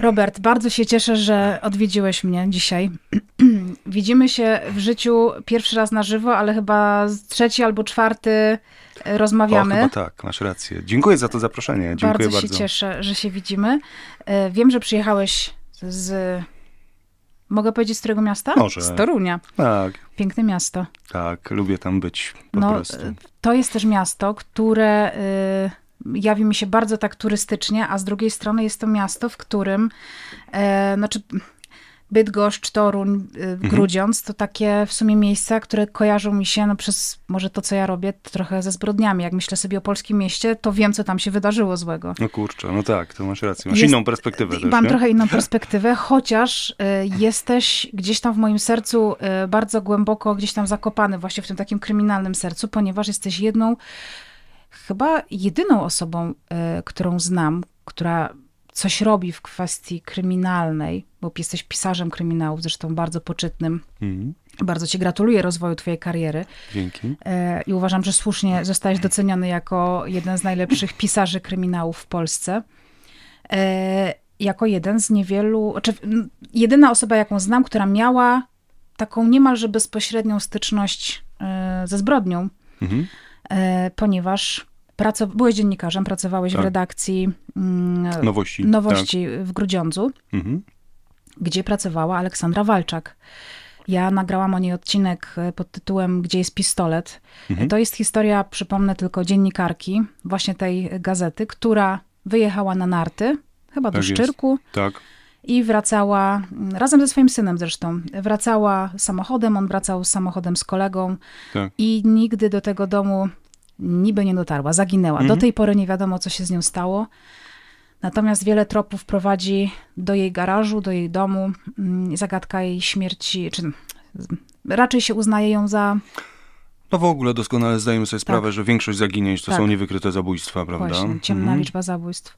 Robert, bardzo się cieszę, że odwiedziłeś mnie dzisiaj. Widzimy się w życiu pierwszy raz na żywo, ale chyba trzeci albo czwarty rozmawiamy. O, chyba tak, masz rację. Dziękuję za to zaproszenie. Dziękuję bardzo. Bardzo się cieszę, że się widzimy. E, wiem, że przyjechałeś z... Mogę powiedzieć z którego miasta? Może. Z Torunia. Tak. Piękne miasto. Tak, lubię tam być po no, prostu. To jest też miasto, które... Y jawi mi się bardzo tak turystycznie, a z drugiej strony jest to miasto, w którym, e, znaczy Bydgoszcz, Toruń, y, mhm. Grudziądz, to takie w sumie miejsca, które kojarzą mi się no, przez może to, co ja robię, trochę ze zbrodniami. Jak myślę sobie o polskim mieście, to wiem, co tam się wydarzyło złego. No kurczę, no tak, to masz rację. Masz Jest, inną perspektywę też, Mam nie? trochę inną perspektywę, chociaż y, jesteś gdzieś tam w moim sercu y, bardzo głęboko gdzieś tam zakopany właśnie w tym takim kryminalnym sercu, ponieważ jesteś jedną chyba jedyną osobą, y, którą znam, która coś robi w kwestii kryminalnej, bo jesteś pisarzem kryminałów, zresztą bardzo poczytnym. Mhm. Bardzo ci gratuluję rozwoju twojej kariery. Dzięki. E, I uważam, że słusznie zostałeś doceniony jako jeden z najlepszych pisarzy kryminałów w Polsce. E, jako jeden z niewielu, znaczy jedyna osoba, jaką znam, która miała taką niemalże bezpośrednią styczność e, ze zbrodnią, mhm. ponieważ Praco byłeś dziennikarzem, pracowałeś tak. w redakcji mm, Nowości, Nowości tak. w Grudziądzu, mhm. gdzie pracowała Aleksandra Walczak. Ja nagrałam o niej odcinek e, pod tytułem Gdzie jest pistolet. Mhm. To jest historia, przypomnę tylko, dziennikarki właśnie tej gazety, która wyjechała na narty, chyba do tak Szczyrku. Jest. Tak. I wracała, mm, razem ze swoim synem zresztą, wracała samochodem, on wracał samochodem z kolegą tak. i nigdy do tego domu niby nie dotarła, zaginęła. Mhm. Do tej pory nie wiadomo, co się z nią stało. Natomiast wiele tropów prowadzi do jej garażu, do jej domu. Mm, zagadka jej śmierci, czy raczej się uznaje ją za. No w ogóle doskonale zdajemy sobie sprawę, tak. że większość zaginięć to tak. są niewykryte zabójstwa, prawda? Właśnie, ciemna mhm. liczba zabójstw.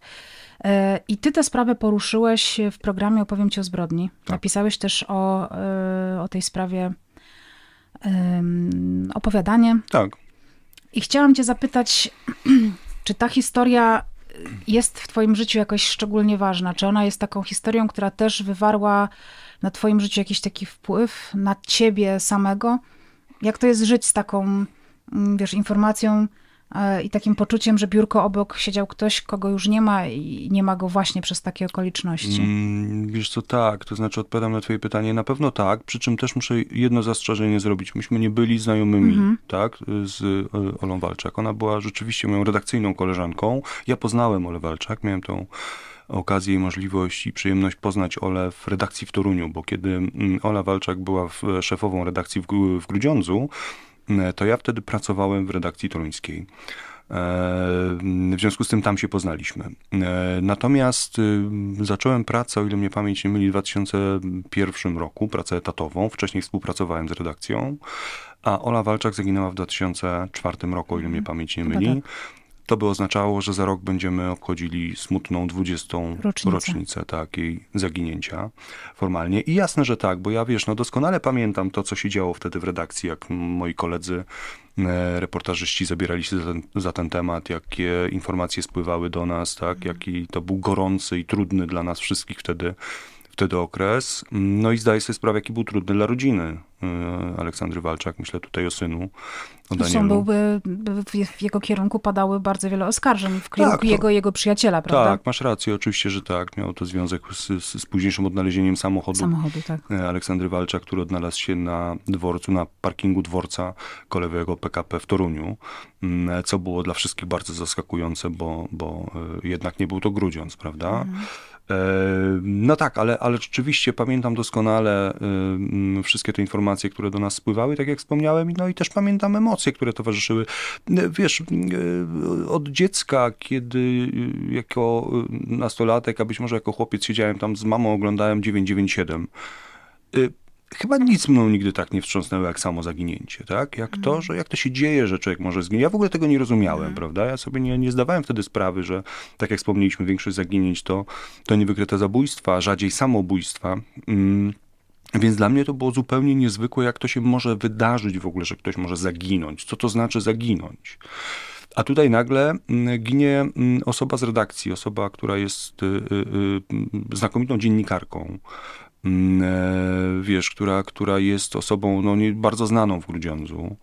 E, I ty tę sprawę poruszyłeś w programie Opowiem ci o zbrodni. Tak. Napisałeś też o, e, o tej sprawie opowiadanie. Tak. I chciałam Cię zapytać, czy ta historia jest w Twoim życiu jakoś szczególnie ważna? Czy ona jest taką historią, która też wywarła na Twoim życiu jakiś taki wpływ na Ciebie samego? Jak to jest żyć z taką, mm, wiesz, informacją, i takim poczuciem, że biurko obok siedział ktoś, kogo już nie ma i nie ma go właśnie przez takie okoliczności? Mm, wiesz co, tak, to znaczy odpowiadam na twoje pytanie, na pewno tak, przy czym też muszę jedno zastrzeżenie zrobić. Myśmy nie byli znajomymi, -hmm. tak, z e, Olą Walczak. Ona była rzeczywiście moją redakcyjną koleżanką. Ja poznałem Olę Walczak, miałem tą okazję i możliwość i przyjemność poznać Olę w redakcji w Toruniu, bo kiedy mm, Ola Walczak była szefową redakcji w, w Grudziądzu, E, to ja wtedy pracowałem w redakcji toruńskiej. E, w związku z tym tam się poznaliśmy. E, natomiast zacząłem pracę, o ile mnie pamięć nie myli, w 2001 roku, pracę etatową. Wcześniej współpracowałem z redakcją, a Ola Walczak zaginęła w 2004 roku, o ile mnie mhm. pamięć nie myli. To by oznaczało, że za rok będziemy obchodzili smutną 20. rocznicę, rocznicę tak, jej zaginięcia formalnie. I jasne, że tak, bo ja wiesz, no doskonale pamiętam to, co się działo wtedy w redakcji, jak moi koledzy e, reportażyści zabierali się za ten, za ten, temat, jakie informacje spływały do nas, tak, mhm. jaki to był gorący i trudny dla nas wszystkich wtedy wtedy okres. No i zdaję sobie sprawę, jaki był trudny dla rodziny y, Aleksandry Walczak. Myślę tutaj o synu, o Danielu. byłby, w jego kierunku padały bardzo wiele oskarżeń w kierunku tak, jego jego przyjaciela, prawda? Tak, masz rację, oczywiście, że tak. Miało to związek z, z późniejszym odnalezieniem samochodu, samochodu tak. Y, Aleksandry Walczak, który odnalazł się na dworcu, na parkingu dworca kolejowego PKP w Toruniu, mm, co było dla wszystkich bardzo zaskakujące, bo, bo y, jednak nie był to Grudziądz, prawda? Mhm. E, no tak, ale, ale rzeczywiście pamiętam doskonale wszystkie te informacje, które do nas spływały, tak jak wspomniałem, no i też pamiętam emocje, które towarzyszyły. Wiesz, y, od dziecka, kiedy y, jako nastolatek, a być może jako chłopiec siedziałem tam z mamą, oglądałem 997 chyba nic mną nigdy tak nie wstrząsnęło jak samo zaginięcie, tak? Jak to, mhm. że jak to się dzieje, że człowiek może zginąć. Ja w ogóle tego nie rozumiałem, mm. prawda? Ja sobie nie, nie zdawałem wtedy sprawy, że tak jak wspomnieliśmy, większość zaginięć to, to niewykryte zabójstwa, rzadziej samobójstwa. Mm. Więc dla mnie to było zupełnie niezwykłe, jak to się może wydarzyć w ogóle, że ktoś może zaginąć. Co to znaczy zaginąć? A tutaj nagle mm, ginie mm, osoba z redakcji, osoba, która jest y, y, y, znakomitą dziennikarką. Mm, e, wiesz, która, która jest osobą no, nie, bardzo znaną w Grudziądzu.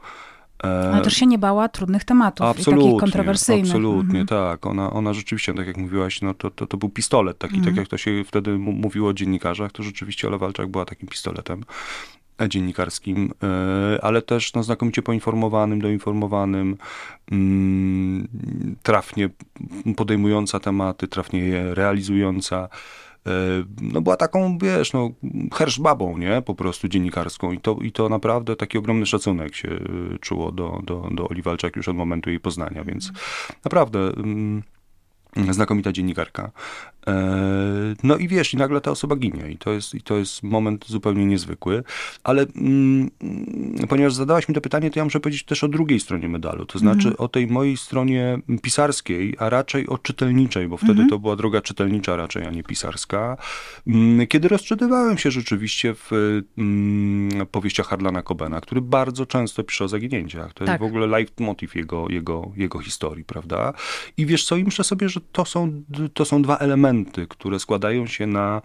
E, Ale też się nie bała trudnych tematów absolutnie, i takich kontrowersyjnych. Absolutnie, mhm. tak. Ona, ona rzeczywiście, tak jak mówiłaś, no to, to, to był pistolet taki, tak mhm. tak jak to się wtedy mówiło o dziennikarzach, to rzeczywiście Ola Walczak była takim pistoletem dziennikarskim, e, ale też no, znakomicie poinformowanym, doinformowanym, mm, trafnie podejmująca tematy, trafnie je realizująca. E, no była taką, wiesz, no, herszbabą, nie, po prostu dziennikarską i to, i to naprawdę taki ogromny szacunek się e, czuło do, do, do Oli Walczak już od momentu jej poznania, więc naprawdę mm, znakomita dziennikarka. E, no i wiesz, i nagle ta osoba ginie i to jest, i to jest moment zupełnie niezwykły, ale mm, ponieważ zadałaś mi to pytanie, to ja muszę powiedzieć też o drugiej stronie medalu, to znaczy mm. o tej mojej stronie pisarskiej, a raczej o czytelniczej, bo wtedy mm. to była droga czytelnicza raczej, a nie pisarska. Mm, kiedy rozczytywałem się rzeczywiście w mm, powieściach Harlana Cobena, który bardzo często pisze o zaginięciach. To tak. jest w ogóle leitmotiv jego, jego, jego historii, prawda? I wiesz co, i myślę sobie, że to są, to są dwa elementy elementy, które składają się na,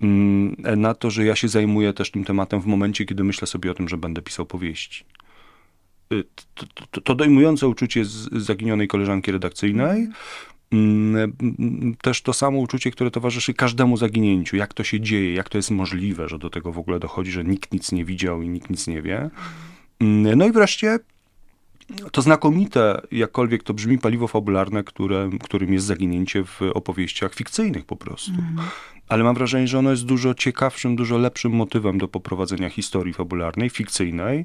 mm, na to, że ja się zajmuję też tym tematem w momencie, kiedy myślę sobie o tym, że będę pisał powieści. Y, to, to, to dojmujące uczucie z zaginionej koleżanki redakcyjnej, mm, też to samo uczucie, które towarzyszy każdemu zaginięciu. Jak to się dzieje, jak to jest możliwe, że do tego w ogóle dochodzi, że nikt nic nie widział i nikt nic nie wie. Mm, no i wreszcie to znakomite, jakkolwiek to brzmi, paliwo fabularne, które, którym jest zaginięcie w opowieściach fikcyjnych po prostu. Mm. Ale mam wrażenie, że ono jest dużo ciekawszym, dużo lepszym motywem do poprowadzenia historii fabularnej, fikcyjnej,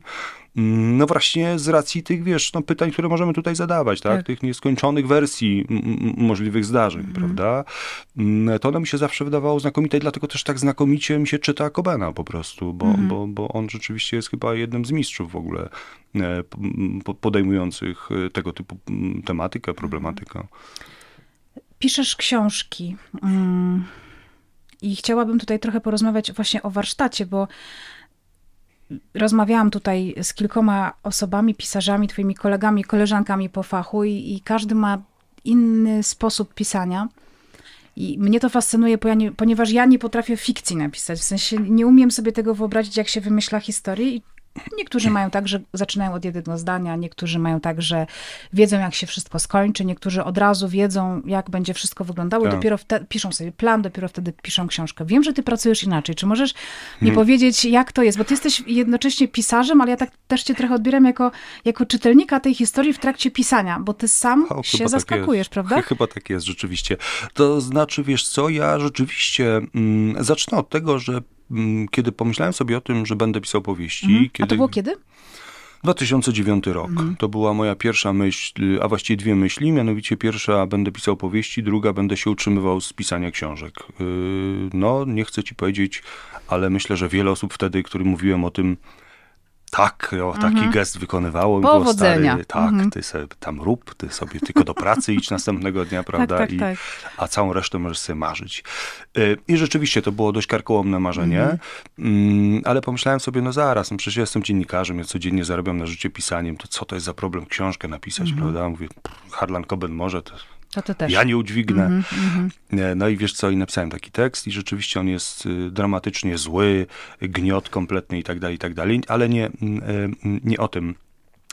Mm, no właśnie z racji tych, wiesz, no pytań, które możemy tutaj zadawać, tak? tak. Tych nieskończonych wersji możliwych zdarzeń, mm. prawda? Mm, to ono mi się zawsze wydawało znakomite i dlatego też tak znakomicie mi się czyta Kobena po prostu, bo, mm. bo, bo on rzeczywiście jest chyba jednym z mistrzów w ogóle e, podejmujących e, tego typu tematykę, problematykę. Piszesz książki. I chciałabym tutaj trochę porozmawiać właśnie o warsztacie, bo rozmawiałam tutaj z kilkoma osobami, pisarzami, twoimi kolegami, koleżankami po fachu i, i każdy ma inny sposób pisania. I mnie to fascynuje, ponieważ ja nie potrafię fikcji napisać. W sensie nie umiem sobie tego wyobrazić, jak się wymyśla historię i Niektórzy mają tak, że zaczynają od jednego zdania, niektórzy mają tak, że wiedzą, jak się wszystko skończy, niektórzy od razu wiedzą, jak będzie wszystko wyglądało, tak. dopiero wtedy piszą sobie plan, dopiero wtedy piszą książkę. Wiem, że ty pracujesz inaczej. Czy możesz mi hmm. powiedzieć, jak to jest? Bo ty jesteś jednocześnie pisarzem, ale ja tak też cię trochę odbieram jako, jako czytelnika tej historii w trakcie pisania, bo ty sam o, się tak zaskakujesz, tak prawda? Chyba tak jest, rzeczywiście. To znaczy, wiesz co, ja rzeczywiście mm, zacznę od tego, że kiedy pomyślałem sobie o tym, że będę pisał powieści. Mhm. Kiedy... A to było kiedy? 2009 rok. Mhm. To była moja pierwsza myśl, a właściwie dwie myśli. Mianowicie pierwsza, będę pisał powieści, druga, będę się utrzymywał z pisania książek. Yy, no, nie chcę ci powiedzieć, ale myślę, że wiele osób wtedy, którym mówiłem o tym, tak, o, taki mhm. gest wykonywało. Powodzenia. Stary, tak, mhm. ty sobie tam rób, ty sobie tylko do pracy idź następnego dnia, tak, prawda? Tak, tak, I, tak. A całą resztę możesz sobie marzyć. Y, I rzeczywiście to było dość karkołomne marzenie, mhm. Mm, ale pomyślałem sobie, no zaraz, no przecież ja jestem dziennikarzem, ja codziennie zarabiam na życie pisaniem, to co to jest za problem książkę napisać, prawda? Mówię, Harlan Coben może, to to ty też. Ja nie udźwignę. Mm -hmm. No i wiesz co, i napisałem taki tekst i rzeczywiście on jest y, dramatycznie zły, gniot kompletny i tak dalej, i tak dalej, ale nie, mm, y, nie o tym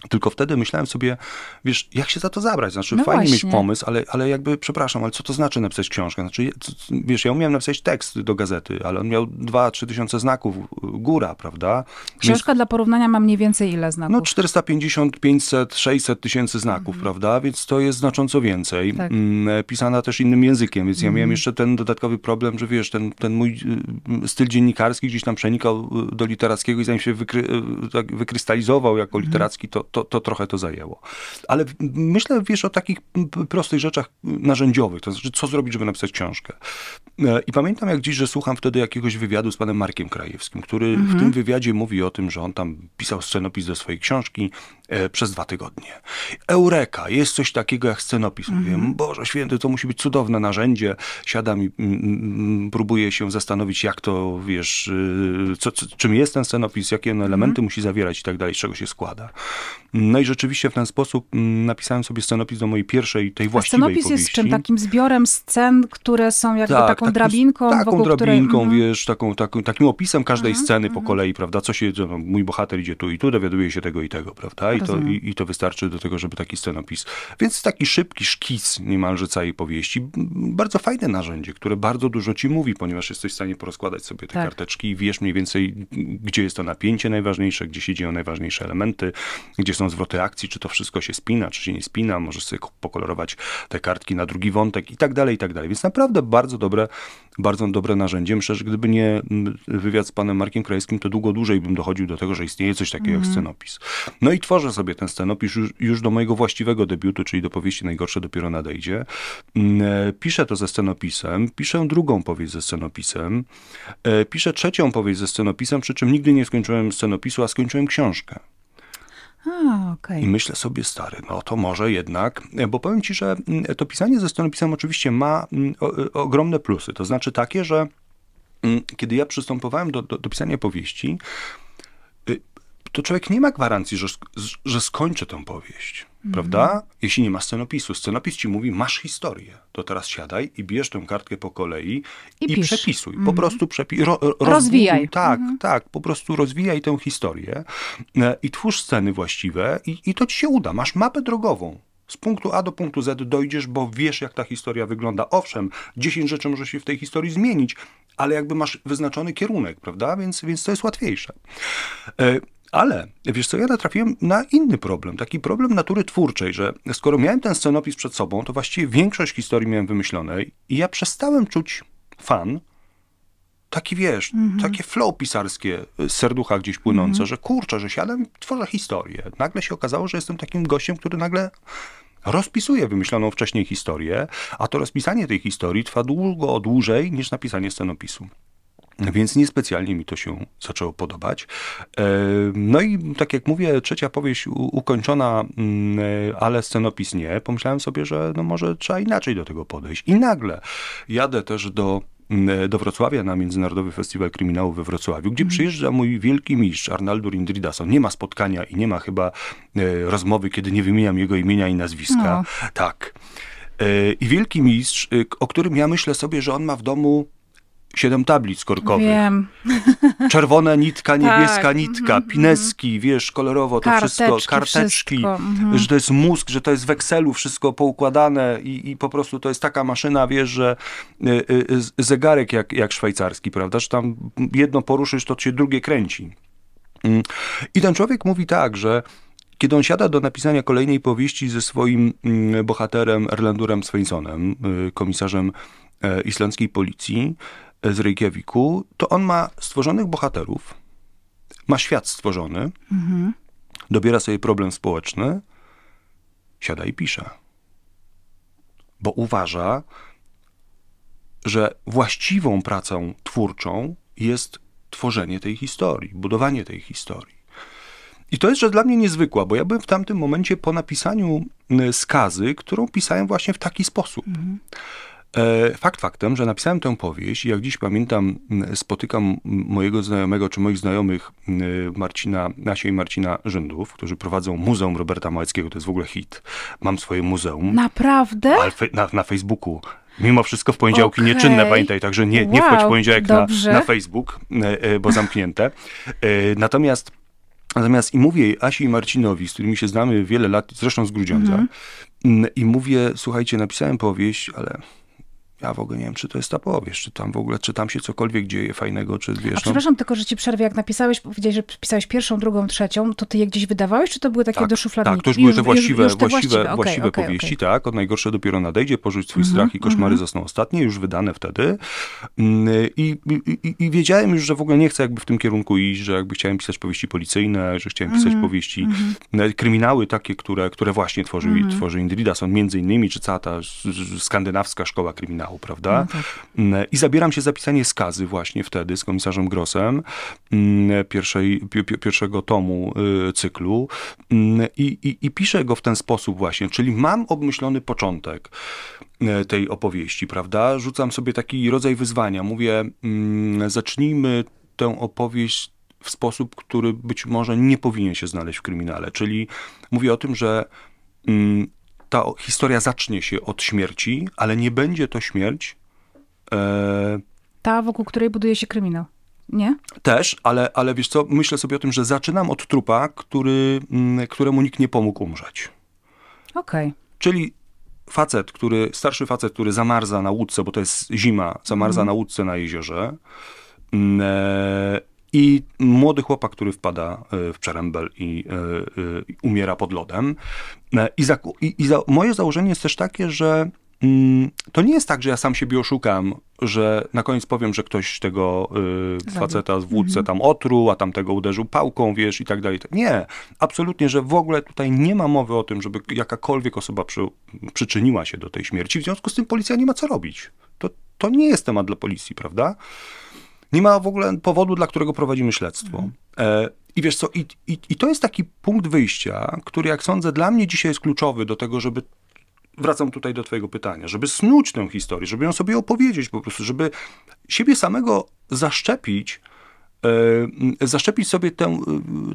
tylko wtedy myślałem sobie, wiesz, jak się za to zabrać? Znaczy, no fajnie właśnie. mieć pomysł, ale, ale jakby, przepraszam, ale co to znaczy napisać książkę? Znaczy, wiesz, ja umiałem napisać tekst do gazety, ale on miał 2-3 tysiące znaków, góra, prawda? Książka Więc, dla porównania ma mniej więcej ile znaków? No 450, 500, 600 tysięcy znaków, mhm. prawda? Więc to jest znacząco więcej. Tak. Mm, pisana też innym językiem, więc ja miałem mhm. jeszcze ten dodatkowy problem, że wiesz, ten, ten mój y, styl dziennikarski gdzieś tam przenikał y, do literackiego i zanim się wykry, y, tak wykrystalizował jako mhm. literacki, to, to, to trochę to zajęło. Ale myślę, wiesz, o takich prostych rzeczach narzędziowych, to znaczy, co zrobić, żeby napisać książkę. E, I pamiętam jak dziś, że słucham wtedy jakiegoś wywiadu z panem Markiem Krajewskim, który mhm. w tym wywiadzie mówi o tym, że on tam pisał scenopis do swojej książki e, przez dwa tygodnie. Eureka, jest coś takiego jak scenopis. Mhm. Mówię, Boże święty, to musi być cudowne narzędzie. Siadam i mm, próbuję się zastanowić, jak to, wiesz, y, co, co, czym jest ten scenopis, jakie elementy mhm. musi zawierać i tak dalej, z czego się składa. No i rzeczywiście w ten sposób mm, napisałem sobie scenopis do mojej pierwszej, tej właściwej scenopis powieści. jest czym? Takim zbiorem scen, które są jakby tak, taką drabinką, taką wokół drabinką, której... wiesz, taką, taką, takim opisem każdej mhm, sceny po mhm. kolei, prawda? Co się, no, mój bohater idzie tu i tu, dowiaduje się tego i tego, prawda? I to, i, I to wystarczy do tego, żeby taki scenopis. Więc taki szybki szkic niemalże całej powieści. Bardzo fajne narzędzie, które bardzo dużo ci mówi, ponieważ jesteś w stanie porozkładać sobie te tak. karteczki i wiesz mniej więcej, gdzie jest to napięcie najważniejsze, gdzie się dzieją najważniejsze elementy, gdzie są zwroty akcji, czy to wszystko się spina, czy się nie spina, możesz sobie pokolorować te kartki na drugi wątek i tak dalej, i tak dalej. Więc naprawdę bardzo dobre, bardzo dobre narzędzie. Myślę, że gdyby nie wywiad z panem Markiem Krajskim, to długo dłużej bym dochodził do tego, że istnieje coś takiego mm. jak mhm. scenopis. No i tworzę sobie ten scenopis już, już do mojego właściwego debiutu, czyli do powieści Najgorsze dopiero nadejdzie. Mm, e, piszę to ze scenopisem, piszę drugą powieść ze scenopisem, e, piszę trzecią powieść ze scenopisem, przy czym nigdy nie skończyłem scenopisu, a skończyłem książkę. Okay. I myślę sobie, stary, no to może jednak, bo powiem ci, że mm, to pisanie ze scenopisem oczywiście ma mm, ogromne plusy. To znaczy takie, że mm, kiedy ja przystępowałem do, do, do pisania powieści, y, to człowiek nie ma gwarancji, że, że skończy tę powieść. Prawda? Jeśli nie ma scenopisu. Scenopis ci mówi, masz historię. To teraz siadaj i bierz tę kartkę po kolei i, i przepisuj. Po prostu przepi ro, rozwijaj. Tak, mm. tak. Po prostu rozwijaj tę historię e, i twórz sceny właściwe i, i to ci się uda. Masz mapę drogową. Z punktu A do punktu Z dojdziesz, bo wiesz, jak ta historia wygląda. Owszem, 10 rzeczy może się w tej historii zmienić, ale jakby masz wyznaczony kierunek, prawda? Więc, więc to jest łatwiejsze. Ale wiesz co, ja natrafiłem na inny problem, taki problem natury twórczej, że skoro miałem ten scenopis przed sobą, to właściwie większość historii miałem wymyślonej i ja przestałem czuć fan, taki wiesz, mm -hmm. takie flow pisarskie z serducha gdzieś płynące, mm -hmm. że kurczę, że siadam i tworzę historię. Nagle się okazało, że jestem takim gościem, który nagle rozpisuje wymyśloną wcześniej historię, a to rozpisanie tej historii trwa długo dłużej niż napisanie scenopisu. Więc niespecjalnie mi to się zaczęło podobać. E, no i tak jak mówię, trzecia powieść ukończona, mm, e, ale scenopis nie. Pomyślałem sobie, że no może trzeba inaczej do tego podejść. I nagle jadę też do mm, do Wrocławia na Międzynarodowy Festiwal Kryminału we Wrocławiu, gdzie mhm. przyjeżdża mój wielki mistrz Arnaldur Indridason. Nie ma spotkania i nie ma chyba e, rozmowy, kiedy nie wymieniam jego imienia i nazwiska. No. Tak. I wielki mistrz, o którym ja myślę sobie, że on ma w domu siedem tablic korkowych. Wiem. Czerwona nitka, niebieska tak. nitka, -hmm. pineski, wiesz, kolorowo to karteczki, wszystko, karteczki, wszystko. -hmm. że to jest mózg, że to jest w Excelu wszystko poukładane i, i po prostu to jest taka maszyna, wiesz, że y, y, zegarek jak, jak szwajcarski, prawda, że tam jedno poruszysz, to się drugie kręci. Mm. I ten człowiek mówi tak, że kiedy on siada do napisania kolejnej powieści ze swoim mm, bohaterem Erlandurem Svenssonem, y, komisarzem e, islandzkiej policji, z Reykjaviku, to on ma stworzonych bohaterów, ma świat stworzony, mhm. dobiera sobie problem społeczny, siada i pisze. Bo uważa, że właściwą pracą twórczą jest tworzenie tej historii, budowanie tej historii. I to jest rzecz dla mnie niezwykła, bo ja byłem w tamtym momencie po napisaniu skazy, którą pisałem właśnie w taki sposób. Mhm. E, fakt faktem, że napisałem tę powieść i jak dziś pamiętam, spotykam mojego znajomego czy moich znajomych Marcina, Nasie i Marcina Rzędów, którzy prowadzą Muzeum Roberta Małeckiego, to jest w ogóle hit. Mam swoje muzeum. Naprawdę? Na, na Facebooku. Mimo wszystko w poniedziałki okay. nieczynne, pamiętaj, także nie, nie wow, wchodź w poniedziałek na, na Facebook, e, e, bo zamknięte. Natomiast Natomiast i mówię Asi i Marcinowi, z którymi się znamy wiele lat, zresztą z Grudziądza, mm -hmm. i mówię, słuchajcie, napisałem powieść, ale ja w ogóle nie wiem, czy to jest ta powieść, czy tam w ogóle, czy tam się cokolwiek dzieje fajnego, czy wiesz. A no... przepraszam tylko, że ci przerwę, jak napisałeś, powiedziałeś, że pisałeś pierwszą, drugą, trzecią, to ty je gdzieś wydawałeś, czy to były takie tak, do szufladki? Tak, to już były te właściwe, już, już te właściwe, właściwe, właściwe okay, powieści, okay. tak, od najgorsze dopiero nadejdzie, porzuć swój mm -hmm, strach i koszmary mm -hmm. zostaną ostatnie, już wydane wtedy mm, I, i, i, i, wiedziałem już, że w ogóle nie chcę jakby w tym kierunku iść, że jakby chciałem pisać powieści policyjne, że chciałem pisać mm -hmm, powieści, mm-hmm. kryminały takie, które, które właśnie tworzy, -hmm. tworzy Indridason, między innymi, czy cała ta skandynawska szkoła kryminału, prawda? No tak. Mm, I zabieram się za pisanie skazy właśnie wtedy z komisarzem Grossem, mm, pierwszej, pierwszego tomu y, cyklu mm, I, i, i piszę go w ten sposób właśnie, czyli mam obmyślony początek y, tej opowieści, prawda? Rzucam sobie taki rodzaj wyzwania. Mówię, zacznijmy tę opowieść w sposób, który być może nie powinien się znaleźć w kryminale. Czyli mówię o tym, że ta historia zacznie się od śmierci, ale nie będzie to śmierć. E... Ta, wokół której buduje się kryminał. Nie? Też, ale, ale wiesz co, myślę sobie o tym, że zaczynam od trupa, który, mm, któremu nikt nie pomógł umrzeć. Okej. Okay. Czyli facet, który, starszy facet, który zamarza na łódce, bo to jest zima, zamarza mm. na łódce na jeziorze. Mm, e, I młody chłopak, który wpada e, w przerębel i e, umiera pod lodem. I, za, i, i za, moje założenie jest też takie, że mm, to nie jest tak, że ja sam siebie oszukam, że na koniec powiem, że ktoś tego y, faceta z wódce mhm. tam otruł, a tamtego uderzył pałką, wiesz, i tak dalej. Nie, absolutnie, że w ogóle tutaj nie ma mowy o tym, żeby jakakolwiek osoba przy, przyczyniła się do tej śmierci. W związku z tym policja nie ma co robić. To, to nie jest temat dla policji, prawda? Nie ma w ogóle powodu, dla którego prowadzimy śledztwo. Mhm. E, I wiesz co, i, i, i to jest taki punkt wyjścia, który jak sądzę dla mnie dzisiaj jest kluczowy do tego, żeby wracam tutaj do Twojego pytania, żeby snuć tę historię, żeby ją sobie opowiedzieć po prostu, żeby siebie samego zaszczepić, e, zaszczepić sobie tę e,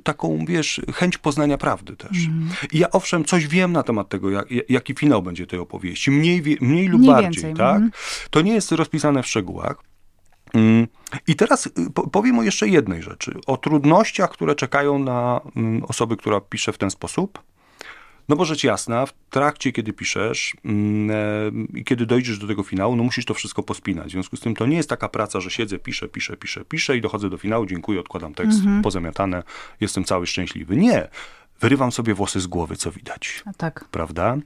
taką, wiesz, chęć poznania prawdy też. Mm. I ja owszem, coś wiem na temat tego, jak, jaki finał będzie tej opowieści, mniej, mniej lub mniej bardziej, więcej. tak? Mm. To nie jest rozpisane w szczegółach. Mm. I teraz y, powiem o jeszcze jednej rzeczy, o trudnościach, które czekają na mm, osoby, która pisze w ten sposób, no bo rzecz jasna, w trakcie, kiedy piszesz mm, e, i kiedy dojdziesz do tego finału, no musisz to wszystko pospinać. W związku z tym to nie jest taka praca, że siedzę, piszę, piszę, piszę, piszę i dochodzę do finału, dziękuję, odkładam tekst, mhm. pozamiatane, jestem cały szczęśliwy. Nie. Wyrywam sobie włosy z głowy, co widać. A tak. Prawda?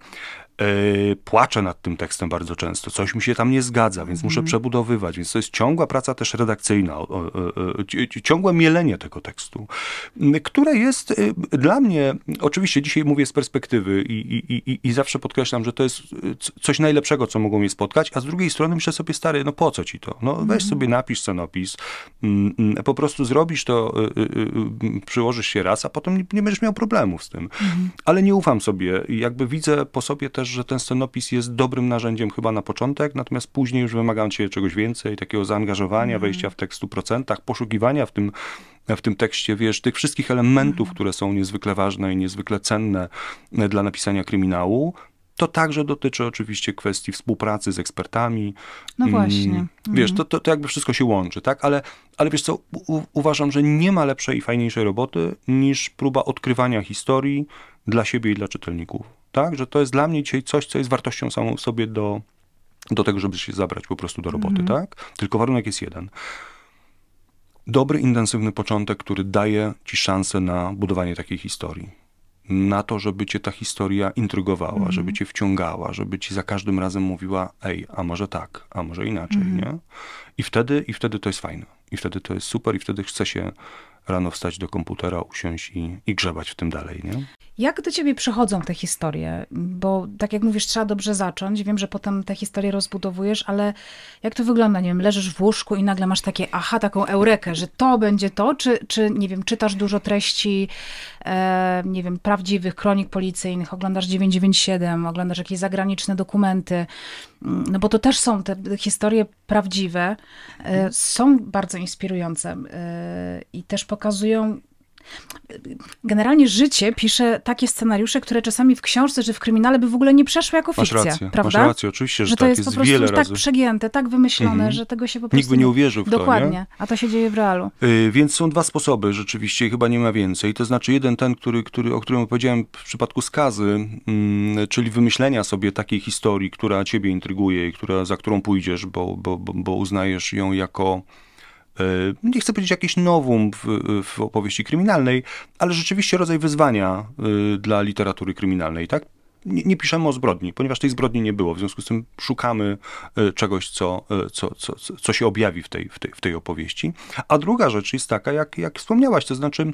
Yy, płaczę nad tym tekstem bardzo często, coś mi się tam nie zgadza, więc muszę mhm. przebudowywać, więc to jest ciągła praca też redakcyjna, ciągłe mielenie tego tekstu, które jest y, dla mnie, oczywiście dzisiaj mówię z perspektywy i, i, i, i zawsze podkreślam, że to jest coś najlepszego, co mogą mnie spotkać, a z drugiej strony myślę sobie, stary, no po co ci to? No weź mhm. sobie napisz scenopis, po prostu zrobisz to, y, y, przyłożysz się raz, a potem nie, nie będziesz miał problemów z tym. Mhm. Ale nie ufam sobie jakby widzę po sobie też, że ten scenopis jest dobrym narzędziem chyba na początek, natomiast później już wymaga on ciebie czegoś więcej, takiego zaangażowania, mm. wejścia w tekst w procentach, poszukiwania w tym, w tym tekście, wiesz, tych wszystkich elementów, mm. które są niezwykle ważne i niezwykle cenne dla napisania kryminału, to także dotyczy oczywiście kwestii współpracy z ekspertami. No właśnie. Mm, wiesz, mhm. to, to, to jakby wszystko się łączy, tak? Ale, ale wiesz co, u, uważam, że nie ma lepszej i fajniejszej roboty niż próba odkrywania historii dla siebie i dla czytelników tak? Że to jest dla mnie dzisiaj coś, co jest wartością samą w sobie do, do tego, żeby się zabrać po prostu do roboty, mm. tak? Tylko warunek jest jeden. Dobry, intensywny początek, który daje ci szansę na budowanie takiej historii. Na to, żeby cię ta historia intrygowała, mm. żeby cię wciągała, żeby ci za każdym razem mówiła, ej, a może tak, a może inaczej, mm. nie? I wtedy, I wtedy to jest fajne. I wtedy to jest super i wtedy chce się rano wstać do komputera, usiąść i, i grzebać w tym dalej, nie? Jak do ciebie przychodzą te historie? Bo tak jak mówisz, trzeba dobrze zacząć. Wiem, że potem te historie rozbudowujesz, ale jak to wygląda? Nie wiem, leżysz w łóżku i nagle masz takie aha, taką eurekę, że to będzie to, czy, czy nie wiem, czytasz dużo treści, e, nie wiem, prawdziwych kronik policyjnych, oglądasz 997, oglądasz jakieś zagraniczne dokumenty, no bo to też są te historie prawdziwe, e, są bardzo inspirujące e, i też pokazują generalnie życie pisze takie scenariusze, które czasami w książce czy w kryminale by w ogóle nie przeszły jako fikcja, masz rację, prawda? Masz rację, oczywiście, że, że to tak, jest, jest po prostu tak razy. przegięte, tak wymyślone, mhm. że tego się po prostu... Nikt by nie uwierzył w Dokładnie, to, nie? a to się dzieje w realu. Yy, więc są dwa sposoby rzeczywiście, chyba nie ma więcej. To znaczy jeden ten, który, który, o którym powiedziałem w przypadku skazy, yy, czyli wymyślenia sobie takiej historii, która ciebie intryguje i która, za którą pójdziesz, bo, bo, bo, bo uznajesz ją jako nie chcę powiedzieć jakieś nowum w, w opowieści kryminalnej, ale rzeczywiście rodzaj wyzwania e, dla literatury kryminalnej, tak? Nie, nie, piszemy o zbrodni, ponieważ tej zbrodni nie było. W związku z tym szukamy e, czegoś, co, co, co, co się objawi w tej, w, tej, w tej opowieści. A druga rzecz jest taka, jak, jak wspomniałaś, to znaczy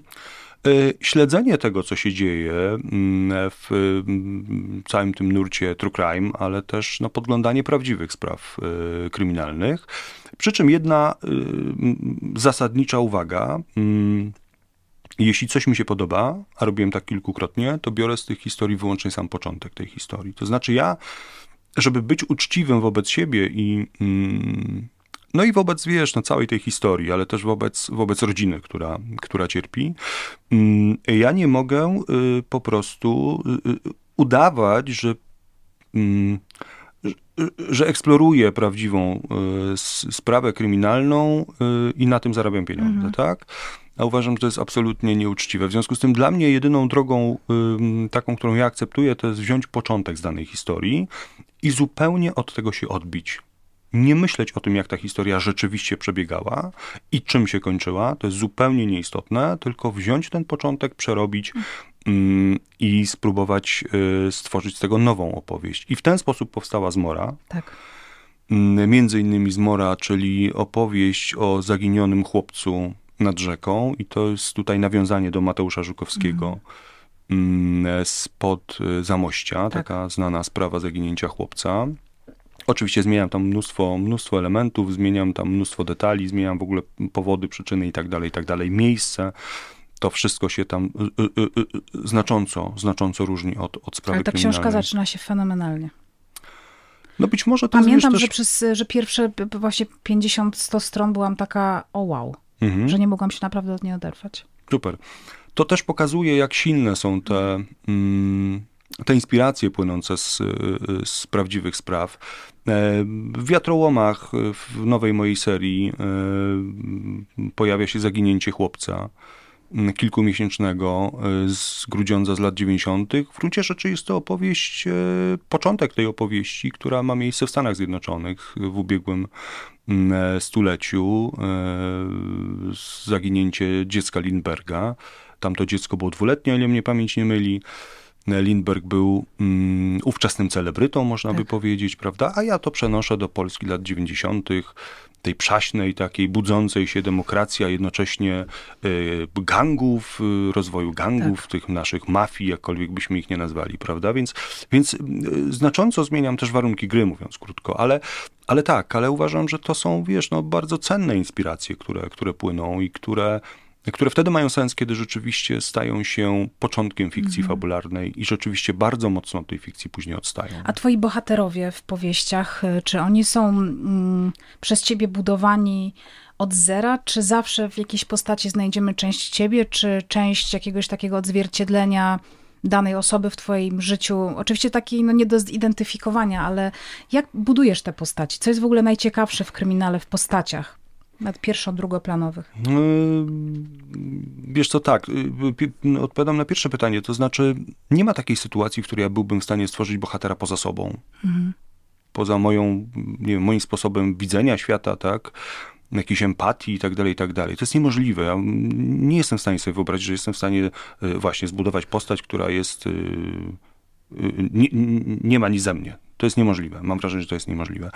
śledzenie tego, co się dzieje mm, w mm, całym tym nurcie true crime, ale też no, podglądanie prawdziwych spraw kryminalnych. Przy czym jedna y, zasadnicza uwaga. Y, jeśli coś mi się podoba, a robiłem tak kilkukrotnie, to biorę z tych historii wyłącznie sam początek tej historii. To znaczy ja, żeby być uczciwym wobec siebie i y, No i wobec, wiesz, no całej tej historii, ale też wobec, wobec rodziny, która, która cierpi. Mm, ja nie mogę y, po prostu y, y, udawać, że mm, że eksploruję prawdziwą sprawę kryminalną i na tym zarabiam pieniądze, mhm. tak? A uważam, że to jest absolutnie nieuczciwe. W związku z tym dla mnie jedyną drogą taką, którą ja akceptuję, to jest wziąć początek z danej historii i zupełnie od tego się odbić nie myśleć o tym, jak ta historia rzeczywiście przebiegała i czym się kończyła, to jest zupełnie nieistotne, tylko wziąć ten początek, przerobić mm, i spróbować y, stworzyć z tego nową opowieść. I w ten sposób powstała Zmora. Tak. Mm, między innymi Zmora, czyli opowieść o zaginionym chłopcu nad rzeką i to jest tutaj nawiązanie do Mateusza Żukowskiego. Mm. spod y, Zamościa, tak. taka znana sprawa zaginięcia chłopca. Oczywiście zmieniam tam mnóstwo, mnóstwo elementów, zmieniam tam mnóstwo detali, zmieniam w ogóle powody, przyczyny i tak dalej, i tak dalej, miejsce. To wszystko się tam y, y, y, znacząco, znacząco różni od, od sprawy Ale ta książka zaczyna się fenomenalnie. No być może to Pamiętam, jest, że, przez, że pierwsze właśnie 50-100 stron byłam taka, o wow, mhm. że nie mogłam się naprawdę od niej oderwać. Super. To też pokazuje, jak silne są te... Mm, te inspiracje płynące z, z prawdziwych spraw. E, w wiatrołomach w nowej mojej serii e, pojawia się zaginięcie chłopca kilkumiesięcznego e, z Grudziądza z lat 90. W gruncie rzeczy jest to opowieść, początek tej opowieści, która ma miejsce w Stanach Zjednoczonych w ubiegłym stuleciu. Zaginięcie dziecka Lindberga. Tam to dziecko było dwuletnie, ile mnie pamięć nie myli. Lindberg był um, ówczesnym celebrytą, można tak. by powiedzieć, prawda? A ja to przenoszę do Polski lat 90., tej przaśnej, takiej budzącej się demokracji, a jednocześnie y, gangów, y, rozwoju gangów, tak. tych naszych mafii, jakkolwiek byśmy ich nie nazwali, prawda? Więc, więc y, znacząco zmieniam też warunki gry, mówiąc krótko, ale, ale tak, ale uważam, że to są, wiesz, no, bardzo cenne inspiracje, które, które płyną i które które wtedy mają sens, kiedy rzeczywiście stają się początkiem fikcji mhm. fabularnej i rzeczywiście bardzo mocno od tej fikcji później odstają. A twoi bohaterowie w powieściach, y, czy oni są mm, przez ciebie budowani od zera, czy zawsze w jakiejś postaci znajdziemy część ciebie, czy część jakiegoś takiego odzwierciedlenia danej osoby w twoim życiu? Oczywiście takiej, no nie do zidentyfikowania, ale jak budujesz te postaci? Co jest w ogóle najciekawsze w kryminale, w postaciach? Nad pierwszą, drugoplanowych. No, wiesz co, tak. Y, odpowiadam na pierwsze pytanie. To znaczy, nie ma takiej sytuacji, w której ja byłbym w stanie stworzyć bohatera poza sobą. Mhm. Poza moją, nie wiem, moim sposobem widzenia świata, tak? jakiejś empatii i tak dalej, i tak dalej. To jest niemożliwe. Ja nie jestem w stanie sobie wyobrazić, że jestem w stanie y, właśnie zbudować postać, która jest... Nie, nie ma nic ze mnie. To jest niemożliwe. Mam wrażenie, że to jest niemożliwe.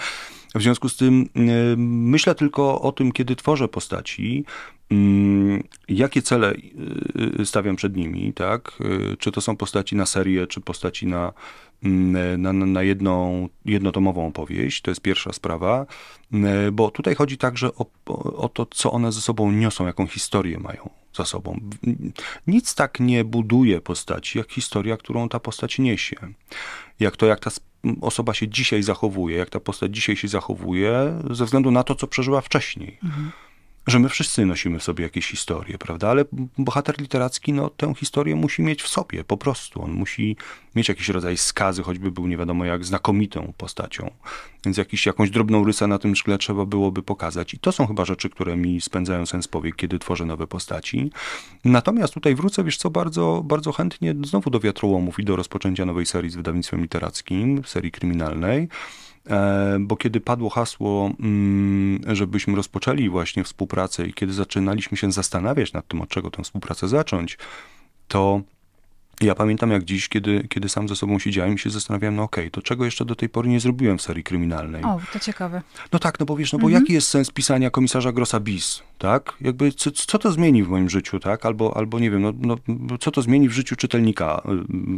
W związku z tym e, myślę tylko o tym, kiedy tworzę postaci, mm, jakie cele e, stawiam przed nimi, tak? E, czy to są postaci na serię, czy postaci na, mm, na, na jedną, jednotomową opowieść. To jest pierwsza sprawa, bo tutaj chodzi także o, o to, co one ze sobą niosą, jaką historię mają za sobą. Nic tak nie buduje postaci, jak historia, którą ta postać niesie. Jak to, jak ta osoba się dzisiaj zachowuje, jak ta postać dzisiaj się zachowuje, ze względu na to, co przeżyła wcześniej. Mhm że my wszyscy nosimy w sobie jakieś historie, prawda? Ale bohater literacki, no, tę historię musi mieć w sobie, po prostu. On musi mieć jakiś rodzaj skazy, choćby był nie wiadomo jak znakomitą postacią. Więc jakiś, jakąś drobną rysę na tym szkle trzeba byłoby pokazać. I to są chyba rzeczy, które mi spędzają sens powiek, kiedy tworzę nowe postaci. Natomiast tutaj wrócę, wiesz co, bardzo, bardzo chętnie znowu do wiatrołomów i do rozpoczęcia nowej serii z wydawnictwem literackim, serii kryminalnej. E, bo kiedy padło hasło, mm, żebyśmy rozpoczęli właśnie współpracę i kiedy zaczynaliśmy się zastanawiać nad tym, od czego tę współpracę zacząć, to ja pamiętam jak dziś, kiedy, kiedy sam ze sobą siedziałem i się zastanawiałem, no okej, okay, to czego jeszcze do tej pory nie zrobiłem w serii kryminalnej? O, to ciekawe. No tak, no bo wiesz, no bo mhm. jaki jest sens pisania komisarza Grossa bis, tak? Jakby co, co to zmieni w moim życiu, tak? Albo, albo nie wiem, no, no, co to zmieni w życiu czytelnika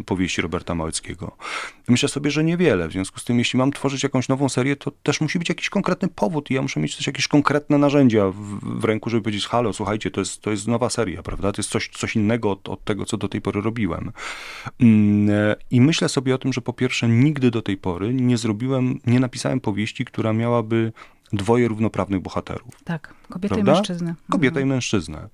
y, powieści Roberta Małeckiego? Myślę sobie, że niewiele. W związku z tym, jeśli mam tworzyć jakąś nową serię, to też musi być jakiś konkretny powód i ja muszę mieć też jakieś konkretne narzędzia w, w ręku, żeby powiedzieć, halo, słuchajcie, to jest, to jest nowa seria, prawda? To jest coś, coś innego od, od tego, co do tej pory robiłem. Mm, I myślę sobie o tym, że po pierwsze nigdy do tej pory nie zrobiłem, nie napisałem powieści, która miałaby dwoje równoprawnych bohaterów. Tak, kobieta Prawda? i mężczyznę. Kobieta mhm. i mężczyznę.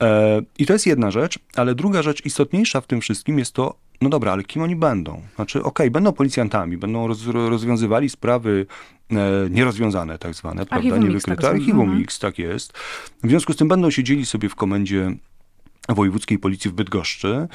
E, I to jest jedna rzecz, ale druga rzecz istotniejsza w tym wszystkim jest to, no dobra, ale kim oni będą? Znaczy, okej, okay, będą policjantami, będą roz, rozwiązywali sprawy e, nierozwiązane tak zwane, prawda, niewykryte. Tak Archiwum mhm. X, tak jest. W związku z tym będą siedzieli sobie w komendzie Wojewódzkiej Policji w Bydgoszczy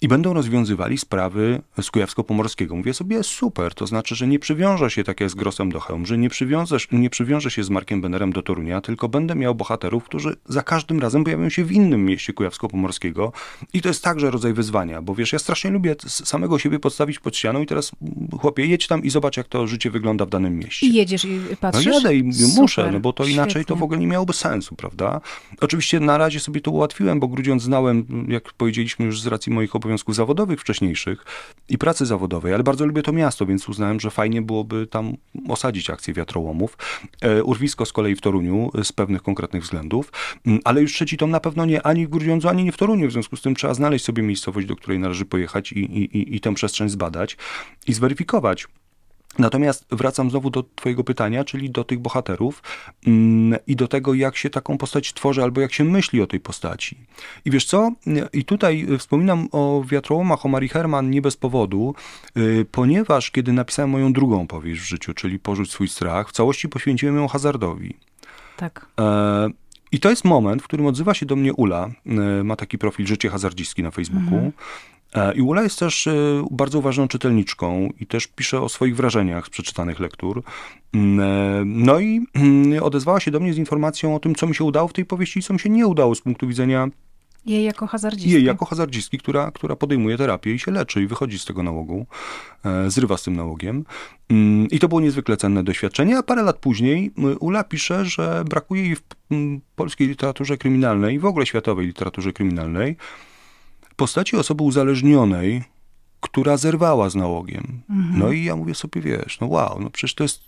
i będą rozwiązywali sprawy z Kujawsko-Pomorskiego. Mówię sobie, super, to znaczy, że nie przywiążę się tak jak z Grosem do Chełm, że nie przywiążę, nie przywiążę się z Markiem Benerem do Torunia, tylko będę miał bohaterów, którzy za każdym razem pojawią się w innym mieście Kujawsko-Pomorskiego i to jest także rodzaj wyzwania, bo wiesz, ja strasznie lubię samego siebie podstawić pod ścianą i teraz chłopie, jedź tam i zobacz, jak to życie wygląda w danym mieście. I jedziesz i patrzysz? No jadę i super, muszę, no bo to świetnie. inaczej to w ogóle nie miałoby sensu, prawda? Oczywiście na razie sobie to ułatwiłem, bo Grudziądz znałem, jak powiedzieliśmy już z racji moich obowiązków zawodowych wcześniejszych i pracy zawodowej, ale bardzo lubię to miasto, więc uznałem, że fajnie byłoby tam osadzić akcję wiatrołomów. E, urwisko z kolei w Toruniu z pewnych konkretnych względów, mm, ale już trzeci tom na pewno nie ani w Grudziądzu, ani nie w Toruniu, w związku z tym trzeba znaleźć sobie miejscowość, do której należy pojechać i, i, i, i tę przestrzeń zbadać i zweryfikować. Natomiast wracam znowu do Twojego pytania, czyli do tych bohaterów mm, i do tego, jak się taką postać tworzy, albo jak się myśli o tej postaci. I wiesz co? I tutaj wspominam o wiatrołomach, o Marii Herman nie bez powodu, y, ponieważ kiedy napisałem moją drugą powieść w życiu, czyli Porzuć swój strach, w całości poświęciłem ją hazardowi. Tak. E, i to jest moment, w którym odzywa się do mnie Ula, y, ma taki profil Życie Hazardzistki na Facebooku. Mhm. E, I Ula jest też e, bardzo ważną czytelniczką i też pisze o swoich wrażeniach z przeczytanych lektur. Mm, e, no i mm, odezwała się do mnie z informacją o tym, co mi się udało w tej powieści i co mi się nie udało z punktu widzenia jej jako hazardzistki. Jej jako hazardzistki, która, która podejmuje terapię i się leczy i wychodzi z tego nałogu, zrywa z tym nałogiem. Mm, I to było niezwykle cenne doświadczenie, a parę lat później Ula pisze, że brakuje jej w polskiej literaturze kryminalnej i w ogóle światowej literaturze kryminalnej postaci osoby uzależnionej, która zerwała z nałogiem. Mhm. No i ja mówię sobie, wiesz, no wow, no przecież to jest,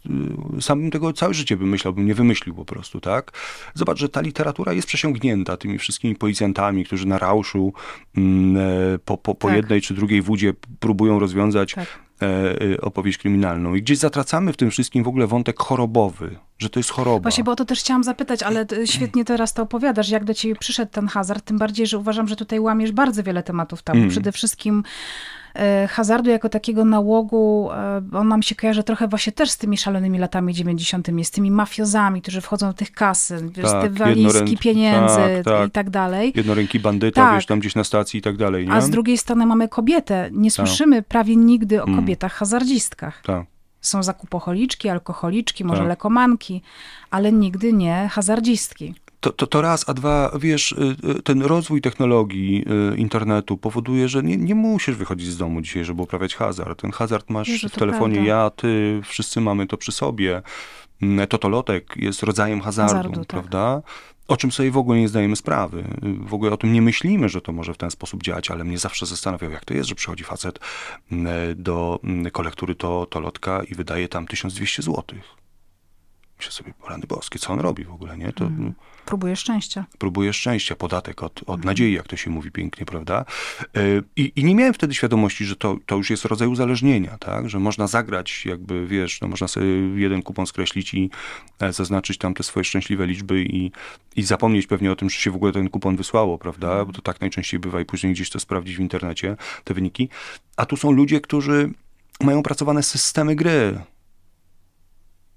y, sam bym tego całe życie wymyślał, nie wymyślił po prostu, tak? Zobacz, że ta literatura jest przesiągnięta tymi wszystkimi policjantami, którzy na rauszu mm, e, po, po, po tak. jednej czy drugiej wódzie próbują rozwiązać tak. E, e, opowieść kryminalną. I gdzieś zatracamy w tym wszystkim w ogóle wątek chorobowy, że to jest choroba. Właśnie, bo o to też chciałam zapytać, ale świetnie teraz to opowiadasz, jak do ciebie przyszedł ten hazard, tym bardziej, że uważam, że tutaj łamiesz bardzo wiele tematów tam. Mm. Przede wszystkim hazardu jako takiego nałogu, e, on nam się kojarzy trochę właśnie też z tymi szalonymi latami 90., z tymi mafiozami, którzy wchodzą w tych kasy, tak, te walizki pieniędzy tak, tak. i tak dalej. Jednoręki bandyta, tak. wiesz, tam gdzieś na stacji i tak dalej. Nie? A z drugiej strony mamy kobietę. Nie tak. słyszymy prawie nigdy o mm. kobietach hazardzistkach. Tak. Są zakupocholiczki, alkoholiczki, może tak. lekomanki, ale nigdy nie hazardzistki. To, to, to raz, a dwa, wiesz, y, y, ten rozwój technologii y, internetu powoduje, że nie, nie musisz wychodzić z domu dzisiaj, żeby uprawiać hazard. Ten hazard masz Jezu, w telefonie, prawda. ja, ty, wszyscy mamy to przy sobie. Mm, totolotek jest rodzajem hazardu, hazardu tak. prawda? Tak. O czym sobie w ogóle nie zdajemy sprawy. W ogóle o tym nie myślimy, że to może w ten sposób działać, ale mnie zawsze zastanawiał, jak to jest, że przychodzi facet mm, do mm, kolektury to, tolotka i wydaje tam 1200 złotych. Myślę sobie, rany boskie, co on robi w ogóle, nie? To, mm. Próbuje szczęścia. Próbuje szczęścia, podatek od, od mm. nadziei, jak to się mówi pięknie, prawda? E, I, I, nie miałem wtedy świadomości, że to, to już jest rodzaj uzależnienia, tak? Że można zagrać, jakby, wiesz, no można sobie jeden kupon skreślić i e, zaznaczyć tam te swoje szczęśliwe liczby i, i zapomnieć pewnie o tym, że się w ogóle ten kupon wysłało, prawda? Mm. Bo to tak najczęściej bywa i później gdzieś to sprawdzić w internecie, te wyniki. A tu są ludzie, którzy mają pracowane systemy gry,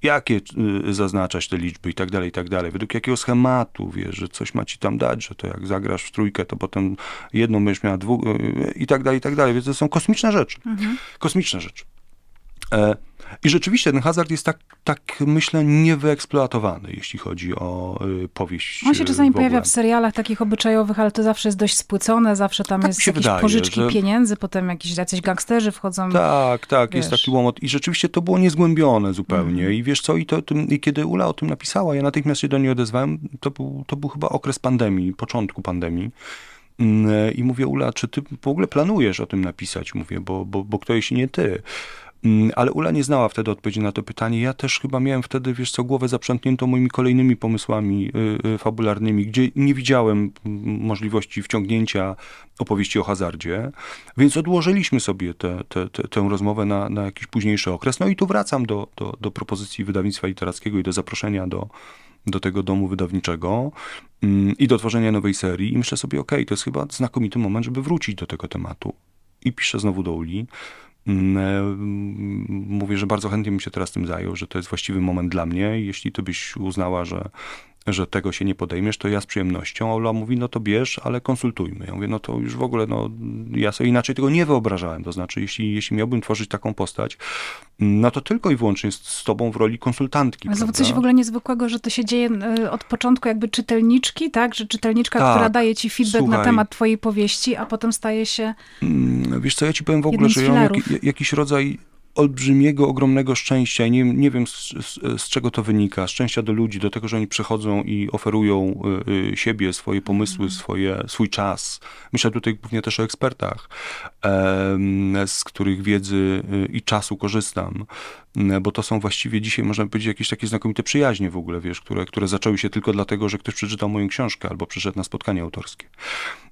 jakie y, zaznaczać te liczby i tak dalej, i tak dalej. Według jakiego schematu, wiesz, że coś ma ci tam dać, że to jak zagrasz w trójkę, to potem jedną będziesz miała dwóch y, i tak dalej, i tak dalej. Więc to są kosmiczne rzeczy. Mhm. Kosmiczne rzeczy. E, I rzeczywiście ten hazard jest tak, tak myślę, niewyeksploatowany, jeśli chodzi o y, powieść. On się czasami pojawia w serialach takich obyczajowych, ale to zawsze jest dość spłycone, zawsze tam tak jest jakieś wydaje, pożyczki że... pieniędzy, potem jakieś jacyś gangsterzy wchodzą. Tak, tak, wiesz. jest taki łomot. I rzeczywiście to było niezgłębione zupełnie. Mm. I wiesz co, i, to, i kiedy Ula o tym napisała, ja natychmiast się do niej odezwałem, to był, to był chyba okres pandemii, początku pandemii. Mm, I mówię, Ula, czy ty w ogóle planujesz o tym napisać? Mówię, bo, bo, bo kto jeśli nie ty? Mm, ale Ula nie znała wtedy odpowiedzi na to pytanie. Ja też chyba miałem wtedy, wiesz co, głowę zaprzątniętą moimi kolejnymi pomysłami y, y, fabularnymi, gdzie nie widziałem możliwości wciągnięcia opowieści o hazardzie, więc odłożyliśmy sobie tę te, te, tę rozmowę na, na jakiś późniejszy okres. No i tu wracam do, do, do propozycji wydawnictwa literackiego i do zaproszenia do, do tego domu wydawniczego mm, i do tworzenia nowej serii i myślę sobie, okay, to jest chyba znakomity moment, żeby wrócić do tego tematu. I piszę znowu do Uli. Mm, e, mówię, że bardzo chętnie bym się teraz tym zajął, że to jest właściwy moment dla mnie. Jeśli ty byś uznała, że że tego się nie podejmiesz, to ja z przyjemnością. A Ola mówi, no to bierz, ale konsultujmy. Ja mówię, no to już w ogóle, no ja sobie inaczej tego nie wyobrażałem. To znaczy, jeśli, jeśli miałbym tworzyć taką postać, no to tylko i wyłącznie z, z tobą w roli konsultantki. Ale znowu coś w ogóle niezwykłego, że to się dzieje y, od początku jakby czytelniczki, tak? Że czytelniczka, tak. która daje ci feedback Słuchaj. na temat twojej powieści, a potem staje się mm, Wiesz co, ja ci powiem w ogóle, że ja mam jak, jakiś rodzaj olbrzymiego, ogromnego szczęścia i nie, nie wiem z, z, z, czego to wynika, szczęścia do ludzi, do tego, że oni przychodzą i oferują y, y, siebie, swoje pomysły, mm. swoje, swój czas. Myślę tutaj głównie też o ekspertach, y, z których wiedzy y, i czasu korzystam, bo to są właściwie dzisiaj, można powiedzieć, jakieś takie znakomite przyjaźnie w ogóle, wiesz, które, które zaczęły się tylko dlatego, że ktoś przeczytał moją książkę albo przyszedł na spotkanie autorskie.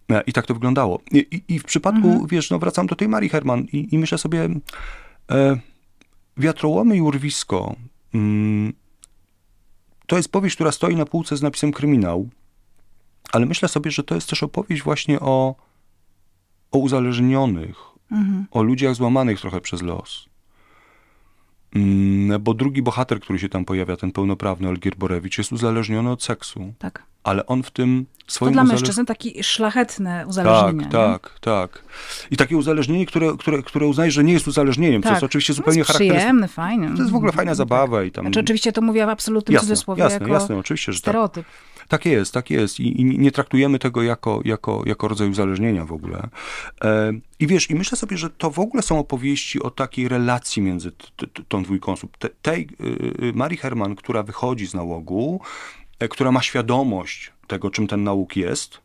E, I tak to wyglądało. I, i, i w przypadku, mm. wiesz, no wracam do tej Marii Herman i, i myślę sobie, Wiatrołomy i urwisko mm, to jest powieść, która stoi na półce z napisem kryminał, ale myślę sobie, że to jest też opowieść właśnie o, o uzależnionych, mhm. o ludziach złamanych trochę przez los. Mm, bo drugi bohater, który się tam pojawia, ten pełnoprawny Olgier Borewicz, jest uzależniony od seksu. Tak. Ale on w tym swoim... To dla uzależ... mężczyzn takie szlachetne uzależnienie. Tak, tak, tak. I takie uzależnienie, które, które, które uznaje, że nie jest uzależnieniem, tak. co jest oczywiście zupełnie charakterystyczne. przyjemne, fajne. To jest w ogóle fajna zabawa. I tam... Znaczy oczywiście to mówię w absolutnym jasne, cudzysłowie jasne, jako jasne, oczywiście, że tak. stereotyp. Tak. Tak jest, tak jest. I, I, nie traktujemy tego jako, jako, jako rodzaj uzależnienia w ogóle. E, I wiesz, i myślę sobie, że to w ogóle są opowieści o takiej relacji między t, t, tą dwójką osób. Te, tej y, y, Marii Herman, która wychodzi z nałogu, która ma świadomość tego, czym ten nauk jest,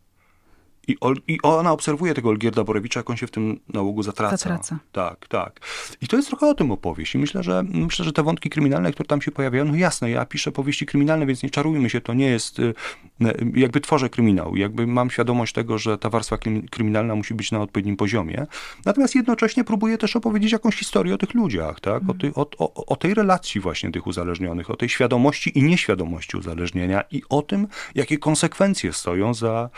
i, I, ona obserwuje tego Olgierda Borewicza, jak on się w tym nałogu zatraca. zatraca. Tak, tak. I to jest trochę o tym opowieść. I myślę, że myślę, że te wątki kryminalne, które tam się pojawiają, no jasne, ja piszę powieści kryminalne, więc nie czarujmy się, to nie jest, y, jakby tworzę kryminał, jakby mam świadomość tego, że ta warstwa kryminalna musi być na odpowiednim poziomie. Natomiast jednocześnie próbuję też opowiedzieć jakąś historię o tych ludziach, tak? O, ty, o, o, o tej relacji właśnie tych uzależnionych, o tej świadomości i nieświadomości uzależnienia i o tym, jakie konsekwencje stoją za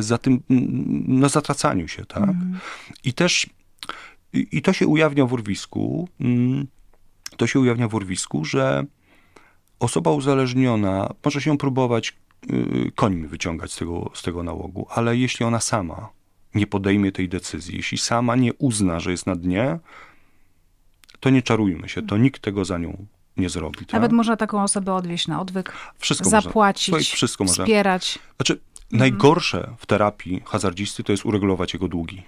za tym, mm, na zatracaniu się, tak? Mm. I też, i to się ujawnia w urwisku, mm, to się ujawnia w urwisku, że osoba uzależniona może się próbować y, końmi wyciągać z tego, z tego nałogu, ale jeśli ona sama nie podejmie tej decyzji, jeśli sama nie uzna, że jest na dnie, to nie czarujmy się, to nikt tego za nią nie zrobi. Tak? Nawet można taką osobę odwieźć na odwyk, wszystko zapłacić, można. wszystko wspierać. Znaczy, Mhm. Najgorsze w terapii hazardzisty to jest uregulować jego długi.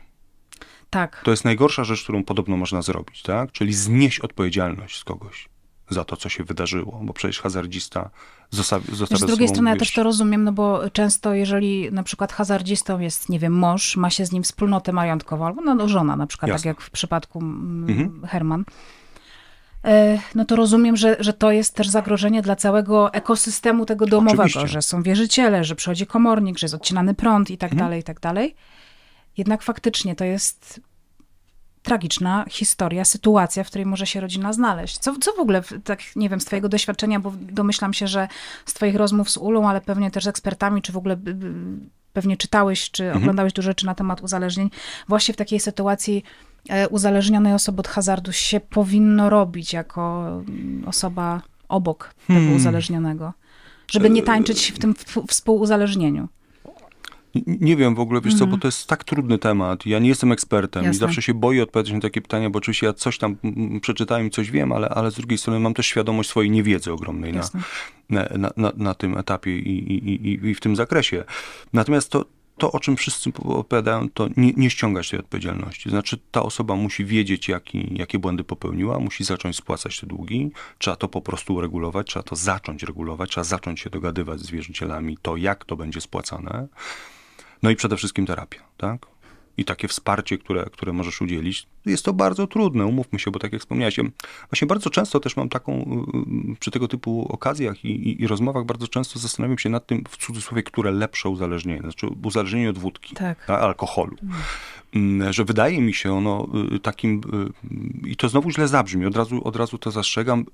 Tak. To jest najgorsza rzecz, którą podobno można zrobić, tak? Czyli znieść odpowiedzialność z kogoś za to, co się wydarzyło, bo przecież hazardzista zostawia, zostawia Z drugiej strony ja też to rozumiem, no bo często jeżeli na przykład hazardzistą jest, nie wiem, mąż, ma się z nim wspólnotę majątkową, albo no, żona na przykład, tak Jasne. tak jak w przypadku mm, mhm. Herman, no to rozumiem, że, że to jest też zagrożenie dla całego ekosystemu tego domowego, Oczywiście. że są wierzyciele, że przychodzi komornik, że jest odcinany prąd i tak mhm. dalej, i tak dalej. Jednak faktycznie to jest tragiczna historia, sytuacja, w której może się rodzina znaleźć. Co, co w ogóle, tak nie wiem, z twojego doświadczenia, bo domyślam się, że z twoich rozmów z Ulą, ale pewnie też z ekspertami, czy w ogóle pewnie czytałeś, czy mhm. oglądałeś dużo rzeczy na temat uzależnień, właśnie w takiej sytuacji E, uzależnionej osoby od hazardu się powinno robić jako mm, osoba obok tego hmm. uzależnionego? Żeby nie tańczyć w tym współuzależnieniu. Nie wiem w ogóle, wiesz co, bo mhm. to jest tak trudny temat. Ja nie jestem ekspertem Jasne. i zawsze się boję odpowiedzieć na takie pytania, bo oczywiście ja coś tam przeczytałem i coś wiem, ale, ale z drugiej strony mam też świadomość swojej niewiedzy ogromnej na, na, na, na, tym etapie i, i, i, i w tym zakresie. Natomiast to, to, o czym wszyscy opowiadają, to nie, nie ściągać tej odpowiedzialności. Znaczy, ta osoba musi wiedzieć, jaki, jakie błędy popełniła, musi zacząć spłacać te długi, trzeba to po prostu uregulować, trzeba to zacząć regulować, trzeba zacząć się dogadywać z wierzycielami, to jak to będzie spłacane. No i przede wszystkim terapia, tak? I takie wsparcie, które, które możesz udzielić, jest to bardzo trudne, umówmy się, bo tak jak wspomniałeś, właśnie bardzo często też mam taką, przy tego typu okazjach i, i, i rozmowach, bardzo często zastanawiam się nad tym, w cudzysłowie, które lepsze uzależnienie, znaczy uzależnienie od wódki, tak. alkoholu. Mm. Że wydaje mi się ono takim, i to znowu źle zabrzmi, od razu, od razu to zastrzegam,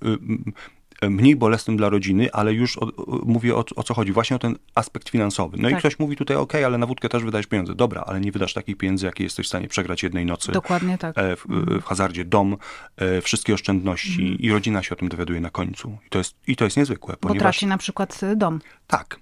mniej bolesnym dla rodziny, ale już o, mówię o, o, co chodzi, właśnie o ten aspekt finansowy. No tak. i ktoś mówi tutaj, ok, ale na wódkę też wydajesz pieniądze. Dobra, ale nie wydasz takich pieniędzy, jakie jesteś w stanie przegrać jednej nocy. Dokładnie tak. E, w, w hazardzie dom, e, wszystkie oszczędności mm. i rodzina się o tym dowiaduje na końcu. I to jest, i to jest niezwykłe. Bo ponieważ... traci na przykład dom. Tak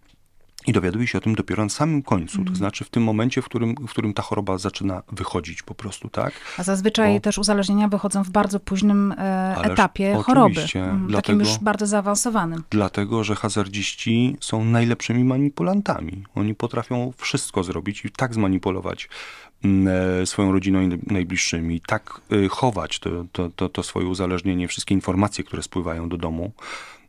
i dowiaduje się o tym dopiero na samym końcu, to znaczy w tym momencie, w którym, w którym ta choroba zaczyna wychodzić po prostu, tak? A zazwyczaj Bo... też uzależnienia wychodzą w bardzo późnym e, etapie choroby, mm, dlatego, takim już bardzo zaawansowanym. Dlatego, że hazardziści są najlepszymi manipulantami. Oni potrafią wszystko zrobić i tak zmanipulować mm, e, swoją rodziną i najbliższymi, tak e, chować to, to, to, to swoje uzależnienie, wszystkie informacje, które spływają do domu,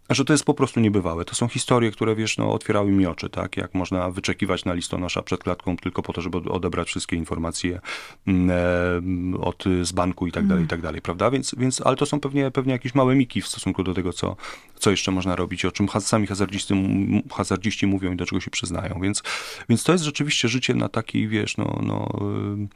że to jest po prostu niebywałe. To są historie, które, wiesz, no, otwierały mi oczy, tak? Jak można wyczekiwać na listonosza przed klatką tylko po to, żeby odebrać wszystkie informacje mm, e, od, z banku i tak dalej, i tak dalej, prawda? Więc, więc, ale to są pewnie, pewnie jakieś małe miki w stosunku do tego, co, co jeszcze można robić, o czym sami hazardziści, hazardziści mówią i do czego się przyznają. Więc, więc to jest rzeczywiście życie na takiej, wiesz, no, no Y,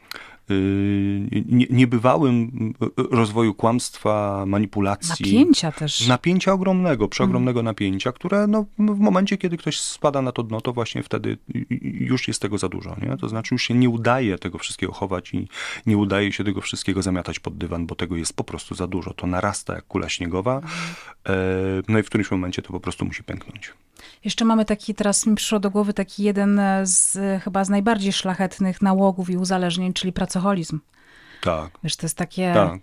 niebywałym rozwoju kłamstwa, manipulacji. Napięcia też. Napięcia ogromnego, przeogromnego mm. napięcia, które no, w momencie, kiedy ktoś spada na to dno, to właśnie wtedy już jest tego za dużo. Nie? To znaczy już się nie udaje tego wszystkiego chować i nie udaje się tego wszystkiego zamiatać pod dywan, bo tego jest po prostu za dużo. To narasta jak kula śniegowa, mm. no i w którymś momencie to po prostu musi pęknąć. Jeszcze mamy taki, teraz mi przyszło do głowy taki jeden z chyba z najbardziej szlachetnych nałogów i uzależnień, czyli pracoholizm. Tak. Wiesz, to jest takie... Tak.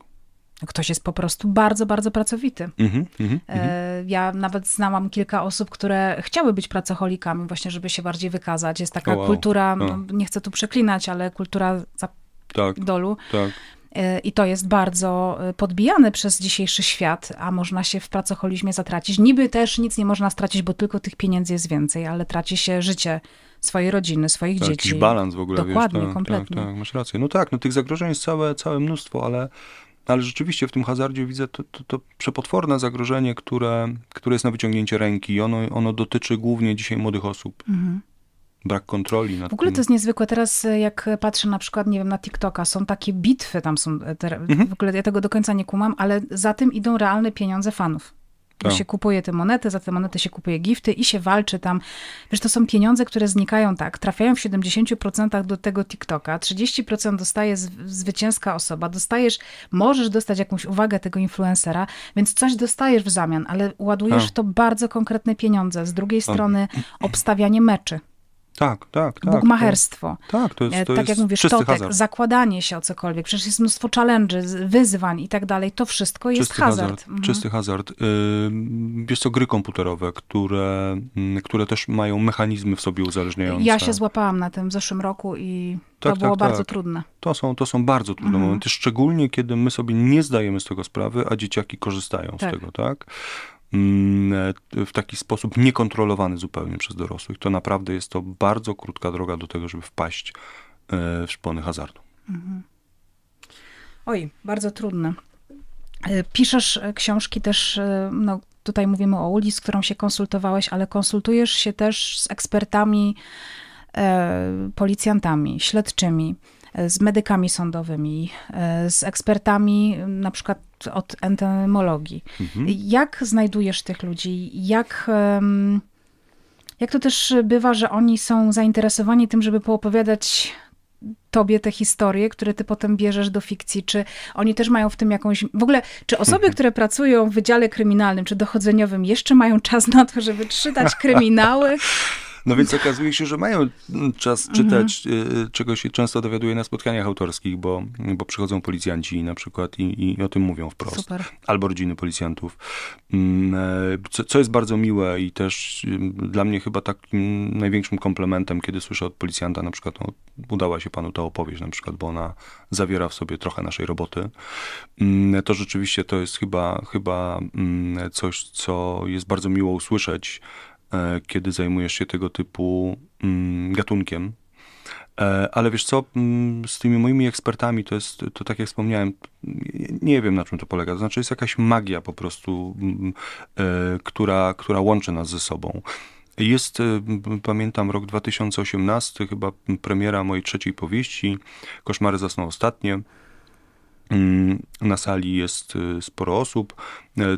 Ktoś jest po prostu bardzo, bardzo pracowity. Mm-hmm, mm-hmm, ja nawet znałam kilka osób, które chciały być pracocholikami, właśnie, żeby się bardziej wykazać. Jest taka oh, wow. kultura, no, nie chcę tu przeklinać, ale kultura za tak, dolu. Tak E, I to jest bardzo e, podbijane przez dzisiejszy świat, a można się w pracocholizmie zatracić. Niby też nic nie można stracić, bo tylko tych pieniędzy jest więcej, ale traci się życie swojej rodziny, swoich tak, dzieci. Jakiś balans w ogóle. Dokładnie, wiesz, tak, kompletnie. Tak, tak, masz rację. No tak, no tych zagrożeń jest całe, całe mnóstwo, ale, ale rzeczywiście w tym hazardzie widzę to, to, to przepotworne zagrożenie, które, które jest na wyciągnięcie ręki. Ono, ono dotyczy głównie dzisiaj młodych osób. Mhm brak kontroli nad W ogóle tym. to jest niezwykłe. Teraz e, jak patrzę na przykład, nie wiem, na TikToka, są takie bitwy, tam są, e, te, mhm. w ogóle ja tego do końca nie kumam, ale za tym idą realne pieniądze fanów. Tak. się kupuje te monety, za te monety się kupuje gifty i się walczy tam. Wiesz, to są pieniądze, które znikają tak, trafiają w 70% do tego TikToka, 30% dostaje zwycięska osoba, dostajesz, możesz dostać jakąś uwagę tego influencera, więc coś dostajesz w zamian, ale ładujesz tak. to bardzo konkretne pieniądze. Z drugiej strony obstawianie meczy. Tak, tak, tak. Bugmacherstwo. To, tak, to jest, to tak jest jak mówisz, totek, hazard. zakładanie się o cokolwiek. Przecież jest mnóstwo challenge, wyzwań i tak dalej. To wszystko jest czysty hazard. hazard. Mhm. Czysty hazard. Jest to gry komputerowe, które, mm, które też mają mechanizmy w sobie uzależniające. Ja się złapałam na tym w zeszłym roku i tak, to było tak, bardzo tak. trudne. To są, to są bardzo trudne mhm. momenty, szczególnie kiedy my sobie nie zdajemy z tego sprawy, a dzieciaki korzystają tak. z tego, tak? Mm, w taki sposób niekontrolowany zupełnie przez dorosłych. To naprawdę jest to bardzo krótka droga do tego, żeby wpaść e, w szpony hazardu. Mhm. Oj, bardzo trudne. E, piszesz e, książki też, no tutaj mówimy o Uli, z którą się konsultowałeś, ale konsultujesz się też z ekspertami, policjantami, śledczymi z medykami sądowymi, e, z ekspertami na przykład od entomologii. Mhm. Jak znajdujesz tych ludzi? Jak, jak to też bywa, że oni są zainteresowani tym, żeby poopowiadać tobie te historie, które ty potem bierzesz do fikcji? Czy oni też mają w tym jakąś. W ogóle, czy osoby, mhm. które pracują w wydziale kryminalnym czy dochodzeniowym, jeszcze mają czas na to, żeby czytać kryminały? No więc okazuje się, że mają czas czytać, mhm. czego się często dowiaduje na spotkaniach autorskich, bo, bo przychodzą policjanci na przykład i, i o tym mówią wprost. Super. Albo rodziny policjantów. Mm, e, co, co jest bardzo miłe i też dla mnie chyba takim największym komplementem, kiedy słyszę od policjanta na przykład, no, udała się panu ta opowieść na przykład, bo ona zawiera w sobie trochę naszej roboty. Mm, to rzeczywiście to jest chyba, chyba mm, coś, co jest bardzo miło usłyszeć, kiedy zajmujesz się tego typu mm, gatunkiem. E, ale wiesz co, mm, z tymi moimi ekspertami to jest, to tak jak wspomniałem, nie wiem na czym to polega. To znaczy jest jakaś magia po prostu, mm, e, która, która łączy nas ze sobą. Jest, e, pamiętam, rok 2018, chyba premiera mojej trzeciej powieści, Koszmary zasną ostatnie. Na sali jest sporo osób.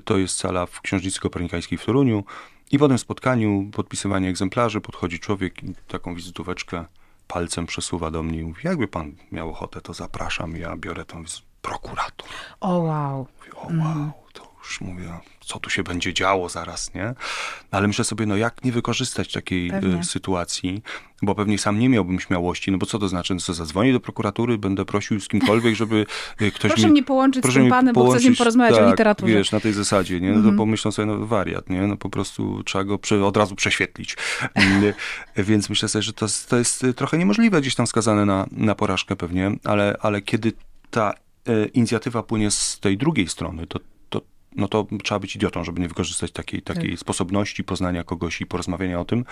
To jest sala w Książnicy Kopernikańskiej w Toruniu. I po tym spotkaniu, podpisywanie egzemplarzy, podchodzi człowiek i taką wizytóweczkę palcem przesuwa do mnie i mówi, jakby pan miał ochotę, to zapraszam, ja biorę tą prokurator. O wow. Mówi, o wow, to już mówię, co tu się będzie działo zaraz, nie? Ale myślę sobie, no jak nie wykorzystać takiej e, Pewnie. sytuacji, bo pewnie sam nie miałbym śmiałości, no bo co to znaczy, no co zadzwonię do prokuratury, będę prosił z kimkolwiek, żeby e, ktoś proszę mi... mnie połączyć proszę z tym panem, bo chcę z nim porozmawiać tak, o literaturze. wiesz, na tej zasadzie, nie? No to mhm. pomyślą sobie, no wariat, nie? No po prostu trzeba go prze, od razu prześwietlić. Mm, więc myślę sobie, że to, to jest trochę niemożliwe gdzieś tam skazane na, na porażkę pewnie, ale, ale kiedy ta e, inicjatywa płynie z tej drugiej strony, to no to trzeba być idiotą, żeby nie wykorzystać takiej, takiej tak. sposobności poznania kogoś i porozmawiania o tym,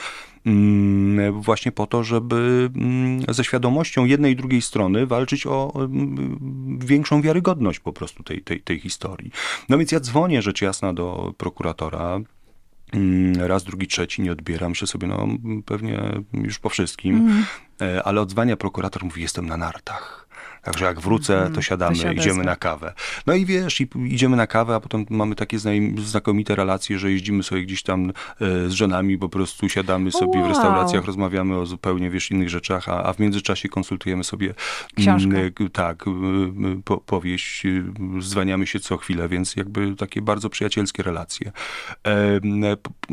mm, właśnie po to, żeby mm, ze świadomością jednej i drugiej strony walczyć o mm, większą wiarygodność po prostu tej, tej, tej historii. No więc ja dzwonię rzecz jasna do prokuratora, raz, drugi, trzeci nie odbieram się sobie, no pewnie już po wszystkim, mm. ale odzwania prokurator mówi, jestem na nartach. Także jak wrócę, to mhm. siadamy, to idziemy na kawę. No i wiesz, i idziemy na kawę, a potem mamy takie znakomite relacje, że jeździmy sobie gdzieś tam e, z żonami, po prostu siadamy sobie wow. w restauracjach, rozmawiamy o zupełnie, wiesz, innych rzeczach, a, a w międzyczasie konsultujemy sobie Książkę. tak, po, powieść, zwaniamy się co chwilę, więc jakby takie bardzo przyjacielskie relacje.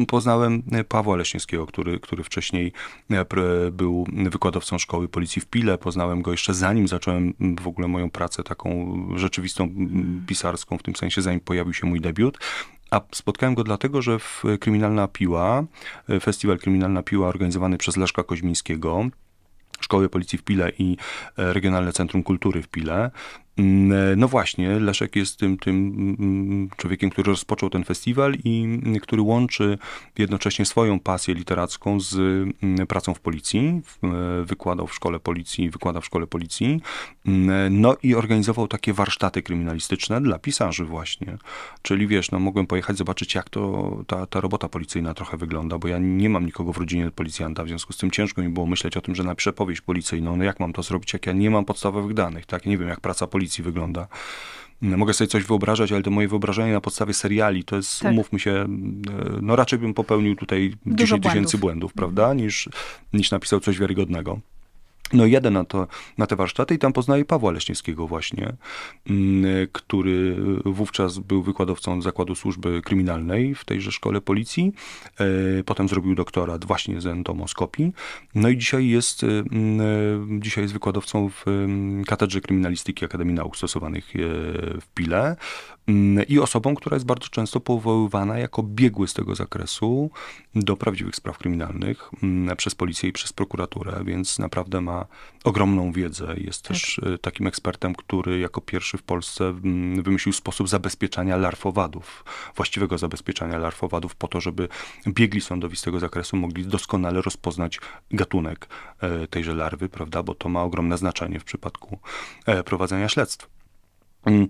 Poznałem Pawła Leśniewskiego, który, który wcześniej e, był wykładowcą szkoły policji w Pile. Poznałem go jeszcze zanim zacząłem w ogóle moją pracę taką rzeczywistą pisarską, w tym sensie zanim pojawił się mój debiut. A spotkałem go dlatego, że w Kryminalna Piła, festiwal Kryminalna Piła organizowany przez Leszka Koźmińskiego, Szkoły Policji w Pile i Regionalne Centrum Kultury w Pile, e, no właśnie, Leszek jest tym, tym mm, człowiekiem, który rozpoczął ten festiwal i mm, który łączy jednocześnie swoją pasję literacką z pracą w policji. E, wykładał w szkole policji, wykłada w szkole policji. E, no i organizował takie warsztaty kryminalistyczne dla pisarzy właśnie. Czyli wiesz, no mogłem pojechać zobaczyć, jak to ta, ta robota policyjna trochę wygląda, bo ja nie mam nikogo w rodzinie policjanta, w związku z tym ciężko mi było myśleć o tym, że napiszę powieść policyjną. No jak mam to zrobić, jak ja nie mam podstawowych danych, tak? Ja nie wiem, jak praca policji policji wygląda. Mogę sobie coś wyobrażać, ale to moje wyobrażenie na podstawie seriali, to jest, tak. umówmy się, e, no raczej bym popełnił tutaj Dużo 10 tysięcy błędów, błędów prawda, niż, niż napisał coś wiarygodnego. No jadę na, to, na te warsztaty i tam poznaję Pawła Leśniewskiego właśnie, mm, który wówczas był wykładowcą Zakładu Służby Kryminalnej w tejże szkole policji. E, potem zrobił doktorat właśnie z entomoskopii. No i dzisiaj jest, e, mm, dzisiaj jest wykładowcą w mm, Katedrze Kryminalistyki Akademii Nauk Stosowanych e, w Pile i osobą, która jest bardzo często powoływana jako biegły z tego zakresu do prawdziwych spraw kryminalnych przez policję i przez prokuraturę, więc naprawdę ma ogromną wiedzę. Jest tak. też y, takim ekspertem, który jako pierwszy w Polsce mm, wymyślił sposób zabezpieczania larfowadów, właściwego zabezpieczania larfowadów po to, żeby biegli sądowi z tego zakresu mogli doskonale rozpoznać gatunek e, tejże larwy, prawda, bo to ma ogromne znaczenie w przypadku e, prowadzenia śledztw. Mm,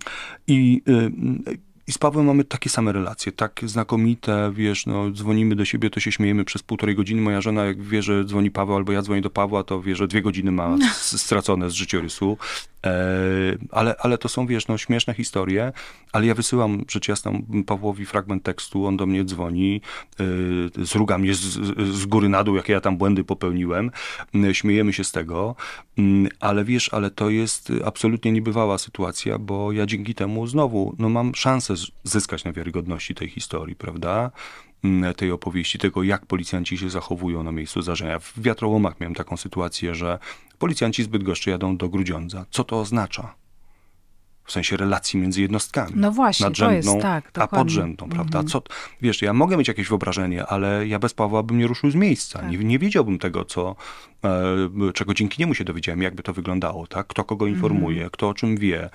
I z Pawłem mamy takie same relacje, tak znakomite, wiesz, no, dzwonimy do siebie, to się śmiejemy przez półtorej godziny. Moja żona, jak wie, że dzwoni Paweł, albo ja dzwonię do Pawła, to wie, że dwie godziny ma stracone z życiorysu. E, ale, ale to są, wiesz, no, śmieszne historie, ale ja wysyłam rzecz jasna Pawłowi fragment tekstu, on do mnie dzwoni, e, zruga mnie z, z góry na dół, jakie ja tam błędy popełniłem, e, śmiejemy się z tego, mm, ale wiesz, ale to jest absolutnie niebywała sytuacja, bo ja dzięki temu znowu, no mam szansę zyskać na wiarygodności tej historii, prawda? Mm, tej opowieści, tego jak policjanci się zachowują na miejscu zdarzenia. W Wiatrołomach miałem taką sytuację, że policjanci zbyt goszczy jadą do Grudziądza. Co to oznacza? w sensie relacji między jednostkami. No właśnie, nadrzędną, to jest, tak, a podrzędną, prawda? Mhm. Co, wiesz, ja mogę mieć jakieś wyobrażenie, ale ja bez Pawła bym nie ruszył z miejsca. Tak. Nie, nie wiedziałbym tego, co, e, czego dzięki niemu się dowiedziałem, jakby to wyglądało, tak? Kto kogo informuje, mm. kto o czym wie,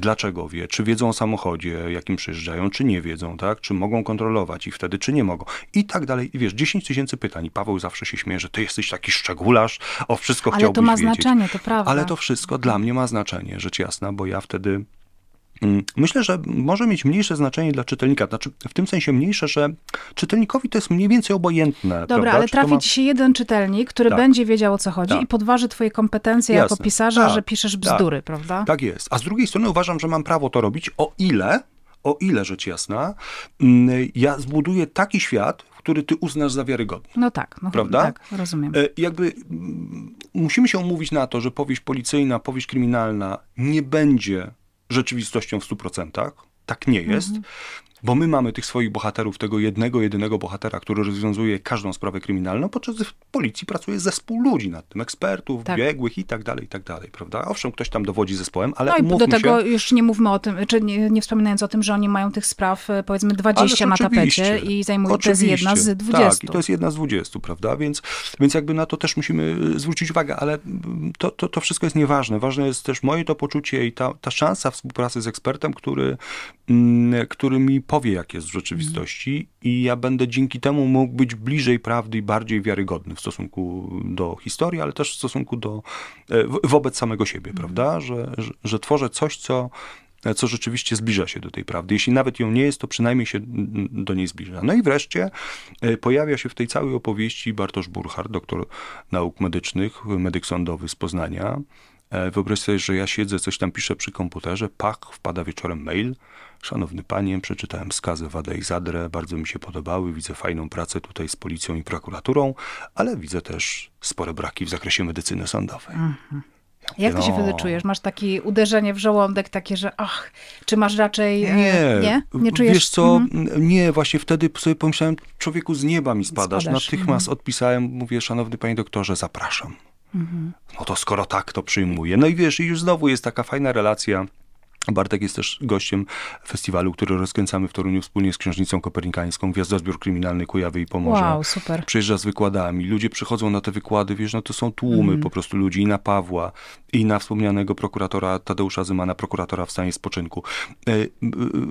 dlaczego wie, czy wiedzą o samochodzie, jakim przyjeżdżają, czy nie wiedzą, tak? Czy mogą kontrolować ich wtedy, czy nie mogą. I tak dalej. I wiesz, 10 tysięcy pytań. I Paweł zawsze się śmieje, że ty jesteś taki szczególarz, o wszystko Ale chciałbyś to ma wiedzieć. znaczenie, to prawda. Ale to wszystko dla mnie ma znaczenie, rzecz jasna, bo ja wtedy Myślę, że może mieć mniejsze znaczenie dla czytelnika. Znaczy, w tym sensie mniejsze, że czytelnikowi to jest mniej więcej obojętne. Dobra, prawda? ale trafi ma- ci się jeden czytelnik, który Tak. będzie wiedział o co chodzi Tak. i podważy twoje kompetencje jako Jasne. pisarza, Tak. że piszesz Tak. bzdury, prawda? Tak jest. A z drugiej strony uważam, że mam prawo to robić, o ile, o ile rzecz jasna, mm, ja zbuduję taki świat, który ty uznasz za wiarygodny. No tak, no, Prawda? tak, rozumiem. E, Jakby mm, musimy się umówić na to, że powieść policyjna, powieść kryminalna nie będzie rzeczywistością w 100%. Tak nie jest. Mhm. Bo my mamy tych swoich bohaterów, tego jednego, jedynego bohatera, który rozwiązuje każdą sprawę kryminalną, podczas w policji pracuje zespół ludzi nad tym, ekspertów, Tak. biegłych i tak dalej, i tak dalej, prawda? Owszem, ktoś tam dowodzi zespołem, ale No i do tego się, już nie mówmy o tym, czy nie, nie wspominając o tym, że oni mają tych spraw e, powiedzmy 20 Ależ na tapecie i zajmują, to jest jedna z 20. Tak, i to jest jedna z 20, prawda? Więc, więc jakby na to też musimy y, zwrócić uwagę, ale to, to, to wszystko jest nieważne. Ważne jest też moje to poczucie i ta, ta szansa współpracy z ekspertem, który, który mi powie, jak jest w rzeczywistości i ja będę dzięki temu mógł być bliżej prawdy i bardziej wiarygodny w stosunku do historii, ale też w stosunku do, e, wobec samego siebie, prawda? Że, że, że tworzę coś, co co rzeczywiście zbliża się do tej prawdy. Jeśli nawet ją nie jest, to przynajmniej się do niej zbliża. No i wreszcie e, pojawia się w tej całej opowieści Bartosz Burchard, doktor nauk medycznych, medyk sądowy z Poznania. E, Wyobraź sobie, że ja siedzę, coś tam piszę przy komputerze, pach, wpada wieczorem mail. Szanowny panie, przeczytałem skazy Wada i Zadrę, bardzo mi się podobały, widzę fajną pracę tutaj z policją i prokuraturą, ale widzę też spore braki w zakresie medycyny sądowej. Jak ty się No. wtedy czujesz? Masz takie uderzenie w żołądek, takie, że ach, czy masz raczej... e, Nie, Nie? Nie czujesz? Wiesz co, Mhm. nie, właśnie wtedy sobie pomyślałem, człowieku z nieba mi spadasz. Spadasz, Natychmiast mhm. odpisałem, mówię, szanowny panie doktorze, zapraszam. Mhm. No to skoro tak, to przyjmuję. No i wiesz, i już znowu jest taka fajna relacja. Bartek jest też gościem festiwalu, który rozkręcamy w Toruniu wspólnie z Księżnicą Kopernikańską, Gwiazdozbiór Kryminalny Kujawy i Pomorza. Wow, super. Przyjeżdża z wykładami, ludzie przychodzą na te wykłady, wiesz, no to są tłumy Mhm. po prostu ludzi i na Pawła, i na wspomnianego prokuratora Tadeusza Zymana, prokuratora w stanie spoczynku. E,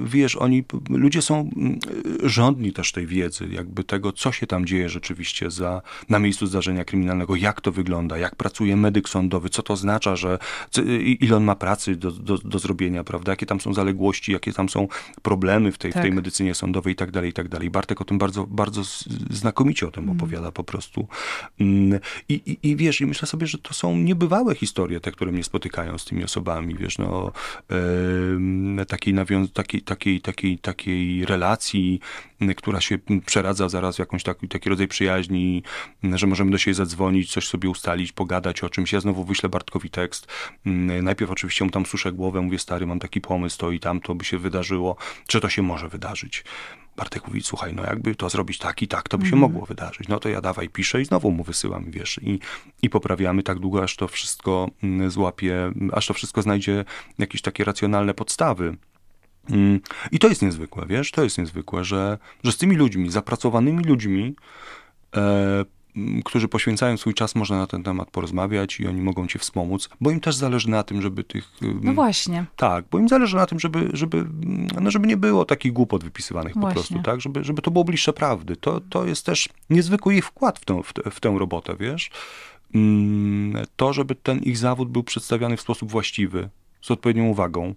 Wiesz, oni, ludzie są mm, rządni też tej wiedzy, jakby tego, co się tam dzieje rzeczywiście za, na miejscu zdarzenia kryminalnego, jak to wygląda, jak pracuje medyk sądowy, co to oznacza, że ile on ma pracy do, do, do zrobienia, prawda, jakie tam są zaległości, jakie tam są problemy w tej, w tej Tak. medycynie sądowej i tak dalej, i tak dalej. Bartek o tym bardzo, bardzo znakomicie o tym opowiada po prostu. Mm, I, i, I wiesz, i myślę sobie, że to są niebywałe historie, te, które mnie spotykają z tymi osobami, wiesz, no, em, takiej, nawią- takiej, takiej, takiej, takiej relacji, która się przeradza zaraz w jakąś taki, taki rodzaj przyjaźni, że możemy do siebie zadzwonić, coś sobie ustalić, pogadać o czymś. Ja znowu wyślę Bartkowi tekst. Mm, Najpierw oczywiście mu tam suszę głowę, mówię, stary, mam taki pomysł, to i tam, to by się wydarzyło, czy to się może wydarzyć. Bartek mówi, słuchaj, no jakby to zrobić tak i tak, to by się mogło wydarzyć. No to ja dawaj, piszę i znowu mu wysyłam, wiesz, i, i poprawiamy tak długo, aż to wszystko mm, złapie, aż to wszystko znajdzie jakieś takie racjonalne podstawy. Mm, I to jest niezwykłe, wiesz, to jest niezwykłe, że, że z tymi ludźmi, zapracowanymi ludźmi, e, którzy poświęcają swój czas, można na ten temat porozmawiać i oni mogą cię wspomóc, bo im też zależy na tym, żeby tych... em, No właśnie. tak, bo im zależy na tym, żeby, żeby, no żeby nie było takich głupot wypisywanych po Właśnie. prostu, tak? Żeby, żeby to było bliższe prawdy. To, to jest też niezwykły ich wkład w tę, w, w tę robotę, wiesz? Mm, To, żeby ten ich zawód był przedstawiany w sposób właściwy, z odpowiednią uwagą.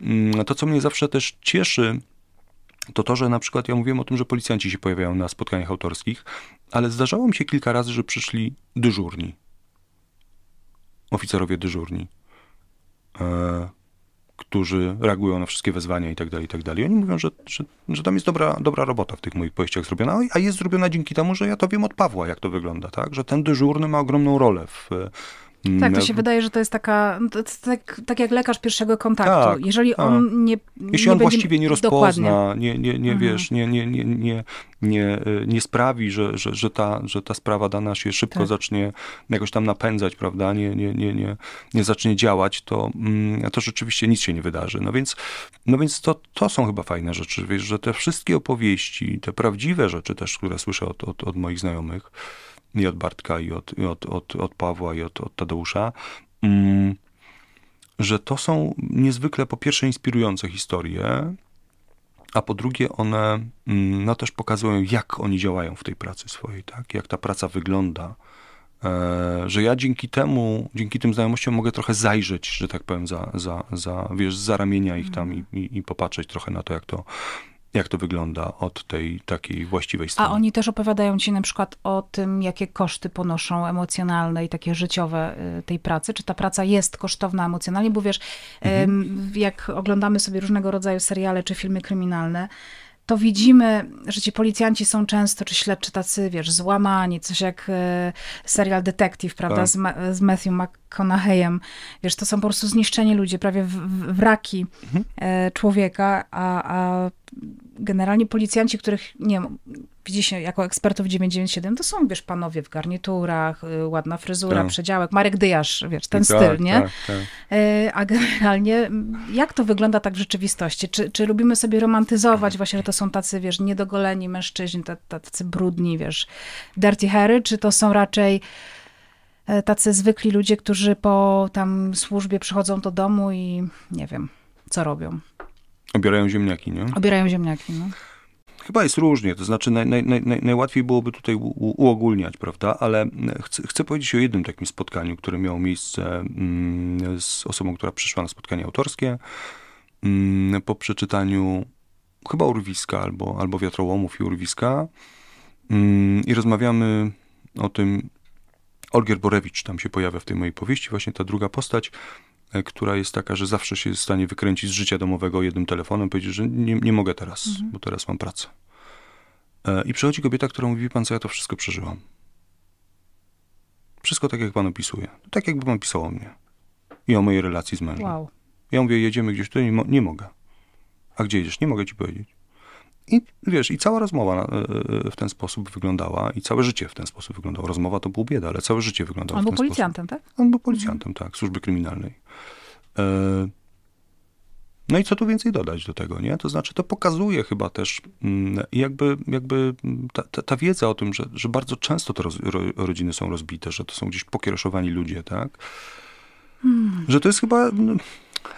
Mm, To, co mnie zawsze też cieszy, to to, że na przykład ja mówiłem o tym, że policjanci się pojawiają na spotkaniach autorskich, ale zdarzało mi się kilka razy, że przyszli dyżurni. Oficerowie dyżurni e, którzy reagują na wszystkie wezwania i tak dalej, i tak dalej. Oni mówią, że, że, że tam jest dobra, dobra robota w tych moich powieściach zrobiona, a jest zrobiona dzięki temu, że ja to wiem od Pawła, jak to wygląda, tak? Że ten dyżurny ma ogromną rolę w... Tak, to w- się wydaje, że to jest taka, to jest tak, tak jak lekarz pierwszego kontaktu. Tak, Jeżeli tak. on nie Jeśli nie on będzie, właściwie nie Dokładnie. rozpozna, nie, nie, nie Mhm. wiesz, nie, nie, nie, nie, nie, y, nie sprawi, że, że, że, ta, że ta sprawa dana się szybko Tak. zacznie jakoś tam napędzać, prawda, nie, nie, nie, nie, nie zacznie działać, to, mm, to rzeczywiście nic się nie wydarzy. No więc, no więc to, to są chyba fajne rzeczy, wiesz, że te wszystkie opowieści, te prawdziwe rzeczy też, które słyszę od, od, od moich znajomych, i od Bartka, i od, i od, od, od Pawła, i od, od Tadeusza, mm, że to są niezwykle po pierwsze inspirujące historie, a po drugie one mm, no, też pokazują, jak oni działają w tej pracy swojej, tak? jak ta praca wygląda. E, że ja dzięki temu, dzięki tym znajomościom mogę trochę zajrzeć, że tak powiem, za, za, za, wiesz, za ramienia ich tam i, i, i popatrzeć trochę na to, jak to, jak to wygląda od tej takiej właściwej strony. A oni też opowiadają ci na przykład o tym, jakie koszty ponoszą emocjonalne i takie życiowe y, tej pracy? Czy ta praca jest kosztowna emocjonalnie? Bo wiesz, mhm. jak oglądamy sobie różnego rodzaju seriale czy filmy kryminalne, to widzimy, że ci policjanci są często, czy śledczy tacy, wiesz, złamani, coś jak e, serial Detective, prawda, tak. z, Ma z Matthew McConaugheyem. Wiesz, to są po prostu zniszczeni ludzie, prawie w, w, wraki mhm. e, człowieka, a, a generalnie policjanci, których, nie wiem, widzi się jako ekspertów 997, to są, wiesz, panowie w garniturach, y, ładna fryzura, tak. przedziałek, Marek Dyjasz, wiesz, ten tak, styl, nie? Tak, tak. Y, a generalnie, jak to wygląda tak w rzeczywistości? Czy, czy lubimy sobie romantyzować właśnie, że to są tacy, wiesz, niedogoleni mężczyźni, tacy brudni, wiesz, dirty hairy, czy to są raczej e, tacy zwykli ludzie, którzy po tam służbie przychodzą do domu i nie wiem, co robią? Obierają ziemniaki, nie? Obierają ziemniaki, no. Chyba jest różnie, to znaczy naj, naj, naj, najłatwiej byłoby tutaj u, uogólniać, prawda? Ale chcę, chcę, powiedzieć o jednym takim spotkaniu, które miało miejsce mm, z osobą, która przyszła na spotkanie autorskie mm, po przeczytaniu chyba urwiska albo, albo wiatrołomów i urwiska mm, i rozmawiamy o tym, Olgier Borewicz tam się pojawia w tej mojej powieści, właśnie ta druga postać, która jest taka, że zawsze się jest w stanie wykręcić z życia domowego jednym telefonem, powiedzieć, że nie, nie mogę teraz, mhm. bo teraz mam pracę. E, I przychodzi kobieta, która mówi, pan co, ja to wszystko przeżyłam. Wszystko tak, jak pan opisuje. Tak, jakby pan pisał o mnie. I o mojej relacji z mężem. Wow. Ja mówię, jedziemy gdzieś tutaj, nie, mo nie mogę. A gdzie jedziesz? Nie mogę ci powiedzieć. I wiesz, i cała rozmowa e, e, w ten sposób wyglądała, i całe życie w ten sposób wyglądało. Rozmowa to był bieda, ale całe życie wyglądało On w ten był policjantem, sposób. tak? On był policjantem, mhm. tak, służby kryminalnej. E, no i co tu więcej dodać do tego, nie? To znaczy, to pokazuje chyba też mm, jakby, jakby ta, ta, ta wiedza o tym, że, że bardzo często te roz, ro, rodziny są rozbite, że to są gdzieś pokiereszowani ludzie, tak? Hmm. Że to jest chyba, no,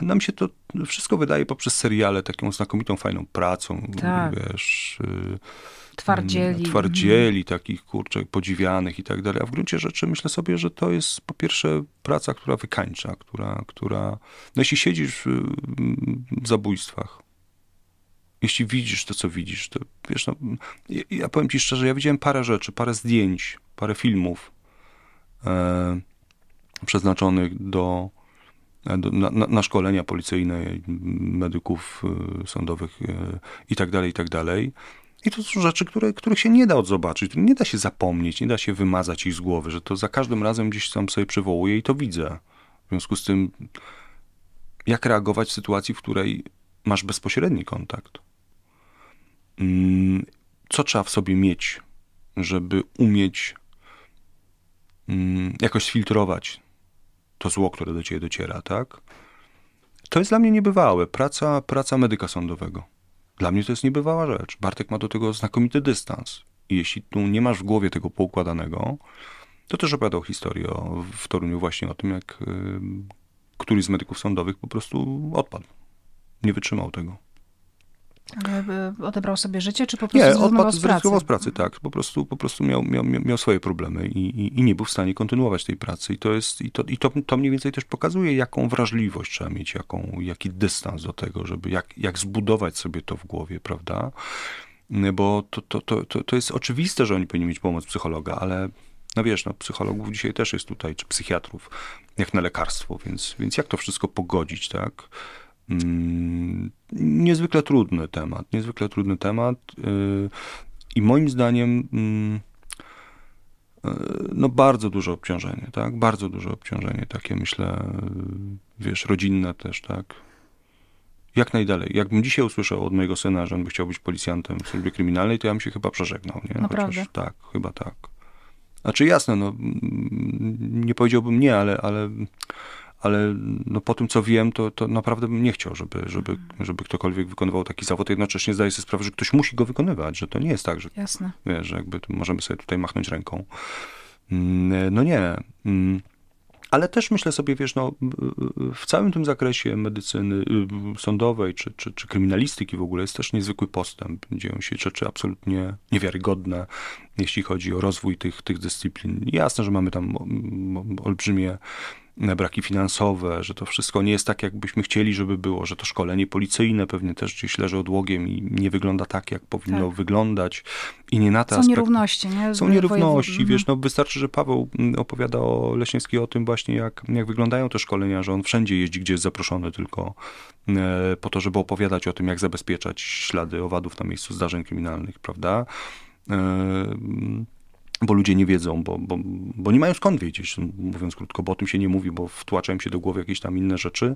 nam się to wszystko wydaje poprzez seriale taką znakomitą, fajną pracą, tak. wiesz... Y, twardzieli. Twardzieli, takich, kurczę, podziwianych i tak dalej. A w gruncie rzeczy myślę sobie, że to jest po pierwsze praca, która wykańcza, która, która no jeśli siedzisz w, w zabójstwach, jeśli widzisz to, co widzisz, to wiesz, no, ja, ja powiem ci szczerze, ja widziałem parę rzeczy, parę zdjęć, parę filmów e, przeznaczonych do na, na, szkolenia policyjne, medyków y, sądowych y, i tak tak. I to są rzeczy, które, których się nie da odzobaczyć, nie da się zapomnieć, nie da się wymazać ich z głowy, że to za każdym razem gdzieś tam sobie przywołuję i to widzę. W związku z tym, jak reagować w sytuacji, w której masz bezpośredni kontakt? Mm, co trzeba w sobie mieć, żeby umieć mm, jakoś sfiltrować to zło, które do ciebie dociera, tak? To jest dla mnie niebywałe. Praca, praca medyka sądowego. Dla mnie to jest niebywała rzecz. Bartek ma do tego znakomity dystans. I jeśli tu nie masz w głowie tego poukładanego, to też opowiadał historię o, w Toruniu właśnie o tym, jak y, któryś z medyków sądowych po prostu odpadł. Nie wytrzymał tego. Ale odebrał sobie życie, czy po prostu nie, odpadł z pracy? z pracy, tak. Po prostu, po prostu miał, miał, miał swoje problemy i, i, i, nie był w stanie kontynuować tej pracy. I to jest, i to, i to, to mniej więcej też pokazuje, jaką wrażliwość trzeba mieć, jaką, jaki dystans do tego, żeby jak, jak zbudować sobie to w głowie, prawda? Bo to, to, to, to, to jest oczywiste, że oni powinni mieć pomoc psychologa, ale no wiesz, no, psychologów dzisiaj też jest tutaj, czy psychiatrów, jak na lekarstwo, więc, więc jak to wszystko pogodzić, tak? Mm, niezwykle trudny temat, niezwykle trudny temat y, i moim zdaniem mm, y, no bardzo duże obciążenie, tak? Bardzo duże obciążenie, takie myślę, wiesz, rodzinne też, tak? Jak najdalej. Jakbym dzisiaj usłyszał od mojego syna, że on by chciał być policjantem w służbie kryminalnej, to ja bym się chyba przeżegnał, nie? Naprawdę? Chociaż, tak, chyba tak. Znaczy jasne, no, nie powiedziałbym nie, ale, ale ale no, po tym, co wiem, to, to naprawdę bym nie chciał, żeby, żeby, żeby ktokolwiek wykonywał taki zawód. Jednocześnie zdaję sobie sprawę, że ktoś musi go wykonywać, że to nie jest tak, że, Jasne. Wiesz, że jakby możemy sobie tutaj machnąć ręką. Mm, no nie. Mm, ale też myślę sobie, wiesz, no, w całym tym zakresie medycyny y, sądowej czy, czy, czy kryminalistyki w ogóle jest też niezwykły postęp. Dzieją się rzeczy absolutnie niewiarygodne, jeśli chodzi o rozwój tych, tych dyscyplin. Jasne, że mamy tam olbrzymie braki finansowe, że to wszystko nie jest tak, jakbyśmy chcieli, żeby było, że to szkolenie policyjne pewnie też gdzieś leży odłogiem i nie wygląda tak, jak powinno tak. wyglądać. I nie na te Są nierówności, nie? Są nierówności, mhm. wiesz, no wystarczy, że Paweł mm, opowiada o Leśniewski o tym właśnie, jak, jak wyglądają te szkolenia, że on wszędzie jeździ, gdzie jest zaproszony tylko e, po to, żeby opowiadać o tym, jak zabezpieczać ślady owadów na miejscu zdarzeń kryminalnych, prawda? E, bo ludzie nie wiedzą, bo, bo, bo nie mają skąd wiedzieć, mówiąc krótko, bo o tym się nie mówi, bo wtłaczają się do głowy jakieś tam inne rzeczy,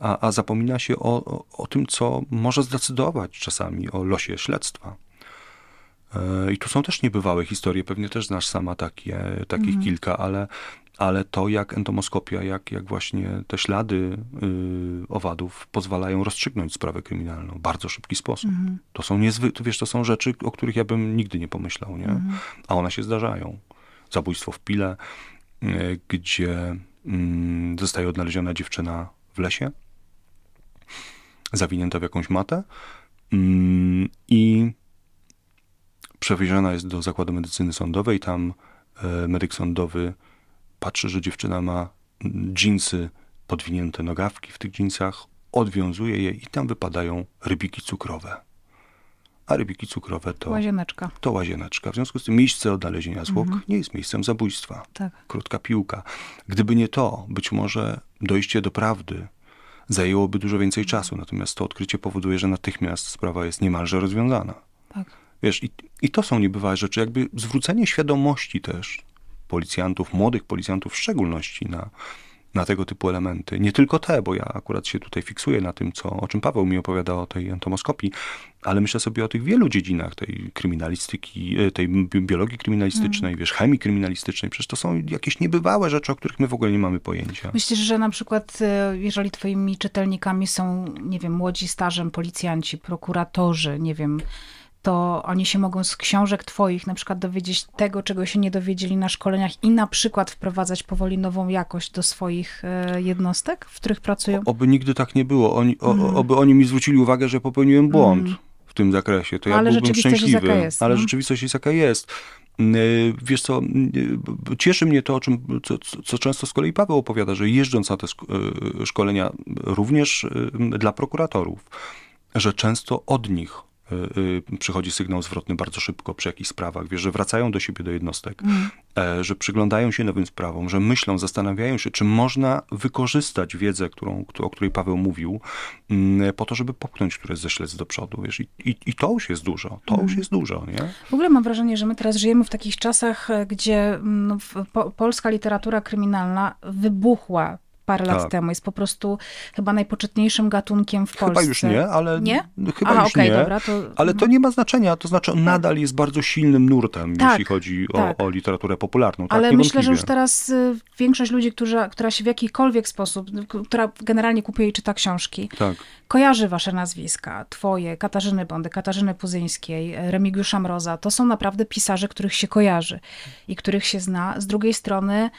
a, a zapomina się o, o, o tym, co może zdecydować czasami o losie śledztwa. E, I tu są też niebywałe historie, pewnie też znasz sama takie, takich mhm. kilka, ale ale to jak entomoskopia, jak, jak właśnie te ślady yy, owadów pozwalają rozstrzygnąć sprawę kryminalną w bardzo szybki sposób. Mm. To są niezwykłe, wiesz, to są rzeczy, o których ja bym nigdy nie pomyślał, nie? Mm. A one się zdarzają. Zabójstwo w Pile, yy, gdzie yy, zostaje odnaleziona dziewczyna w lesie, zawinięta w jakąś matę mm, i przewieziona jest do zakładu medycyny sądowej, tam medyk sądowy patrzy, że dziewczyna ma dżinsy, podwinięte nogawki w tych dżinsach, odwiązuje je i tam wypadają rybiki cukrowe. A rybiki cukrowe to... Łazieneczka. To łazieneczka. W związku z tym miejsce odnalezienia zwłok mhm. nie jest miejscem zabójstwa. Tak. Krótka piłka. Gdyby nie to, być może dojście do prawdy zajęłoby dużo więcej czasu. Natomiast to odkrycie powoduje, że natychmiast sprawa jest niemalże rozwiązana. Tak. Wiesz, i, i to są niebywałe rzeczy. Jakby zwrócenie świadomości też policjantów, młodych policjantów w szczególności na, na tego typu elementy. Nie tylko te, bo ja akurat się tutaj fiksuję na tym, co, o czym Paweł mi opowiada o tej entomoskopii, ale myślę sobie o tych wielu dziedzinach tej kryminalistyki, e, tej biologii kryminalistycznej, mm. wiesz, chemii kryminalistycznej. Przecież to są jakieś niebywałe rzeczy, o których my w ogóle nie mamy pojęcia. Myślisz, że na przykład, e, jeżeli twoimi czytelnikami są, nie wiem, młodzi stażem policjanci, prokuratorzy, nie wiem, to oni się mogą z książek twoich na przykład dowiedzieć tego, czego się nie dowiedzieli na szkoleniach i na przykład wprowadzać powoli nową jakość do swoich e, jednostek, w których pracują? oby nigdy tak nie było. Oni, o, mm. Oby oni mi zwrócili uwagę, że popełniłem błąd mm. w tym zakresie. To ja ale byłbym szczęśliwy. Jest, ale no? rzeczywistość jest jaka jest. Mm, e, wiesz co, mm, e, cieszy mnie to, o czym, co, co często z kolei Paweł opowiada, że jeżdżąc na te szkolenia również dla prokuratorów, że często od nich przychodzi sygnał zwrotny bardzo szybko przy jakichś sprawach, wiesz, że wracają do siebie do jednostek, mm. że przyglądają się nowym sprawom, że myślą, zastanawiają się, czy można wykorzystać wiedzę, którą, o której Paweł mówił, mm, po to, żeby popchnąć któreś ze śledztw do przodu, wiesz, i, i, i to już jest dużo, to mm. już jest dużo, nie? W ogóle mam wrażenie, że my teraz żyjemy w takich czasach, e, gdzie no, po, polska literatura kryminalna wybuchła parę lat tak. temu. Jest po prostu chyba najpoczytniejszym gatunkiem w Polsce. Chyba już nie, ale... Nie? Chyba Aha, już okay, nie. Dobra, to... Ale to nie ma znaczenia, to znaczy on tak. nadal jest bardzo silnym nurtem, tak, jeśli chodzi tak. o, o, literaturę popularną. Tak, ale myślę, że już teraz y, większość ludzi, która, która się w jakikolwiek sposób, która generalnie kupuje i czyta książki, tak. kojarzy wasze nazwiska, twoje, Katarzyny Bondy, Katarzyny Puzyńskiej, Remigiusza Mroza. To są naprawdę pisarze, których się kojarzy i których się zna. Z drugiej strony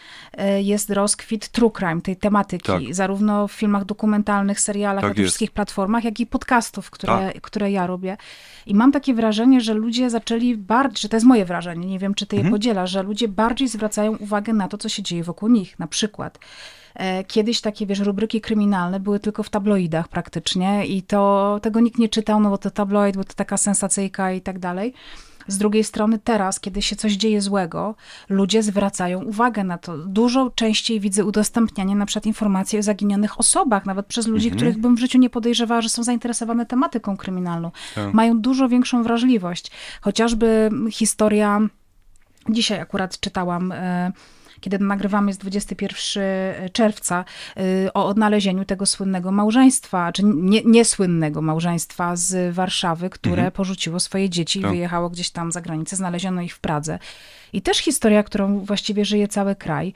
y, jest rozkwit true crime, tej tematyki, tak. zarówno w filmach dokumentalnych, serialach, tak na tych wszystkich platformach, jak i podcastów, które, tak. które ja robię. I mam takie wrażenie, że ludzie zaczęli bardziej, że to jest moje wrażenie, nie wiem, czy ty je mhm. podzielasz, że ludzie bardziej zwracają uwagę na to, co się dzieje wokół nich. Na przykład e, Kiedyś takie, wiesz, rubryki kryminalne były tylko w tabloidach praktycznie i to tego nikt nie czytał, no bo to tabloid, bo to taka sensacyjka i tak dalej. Z drugiej strony teraz, kiedy się coś dzieje złego, ludzie zwracają uwagę na to. Dużo częściej widzę udostępnianie na przykład informacji o zaginionych osobach, nawet przez ludzi, mhm. których bym w życiu nie podejrzewała, że są zainteresowane tematyką kryminalną. Tak. Mają dużo większą wrażliwość. Chociażby historia, dzisiaj akurat czytałam... Y kiedy nagrywamy jest 21 czerwca, y, o odnalezieniu tego słynnego małżeństwa, czy nie, niesłynnego małżeństwa z Warszawy, które mhm. porzuciło swoje dzieci i tak. wyjechało gdzieś tam za granicę. Znaleziono ich w Pradze. I też historia, którą właściwie żyje cały kraj.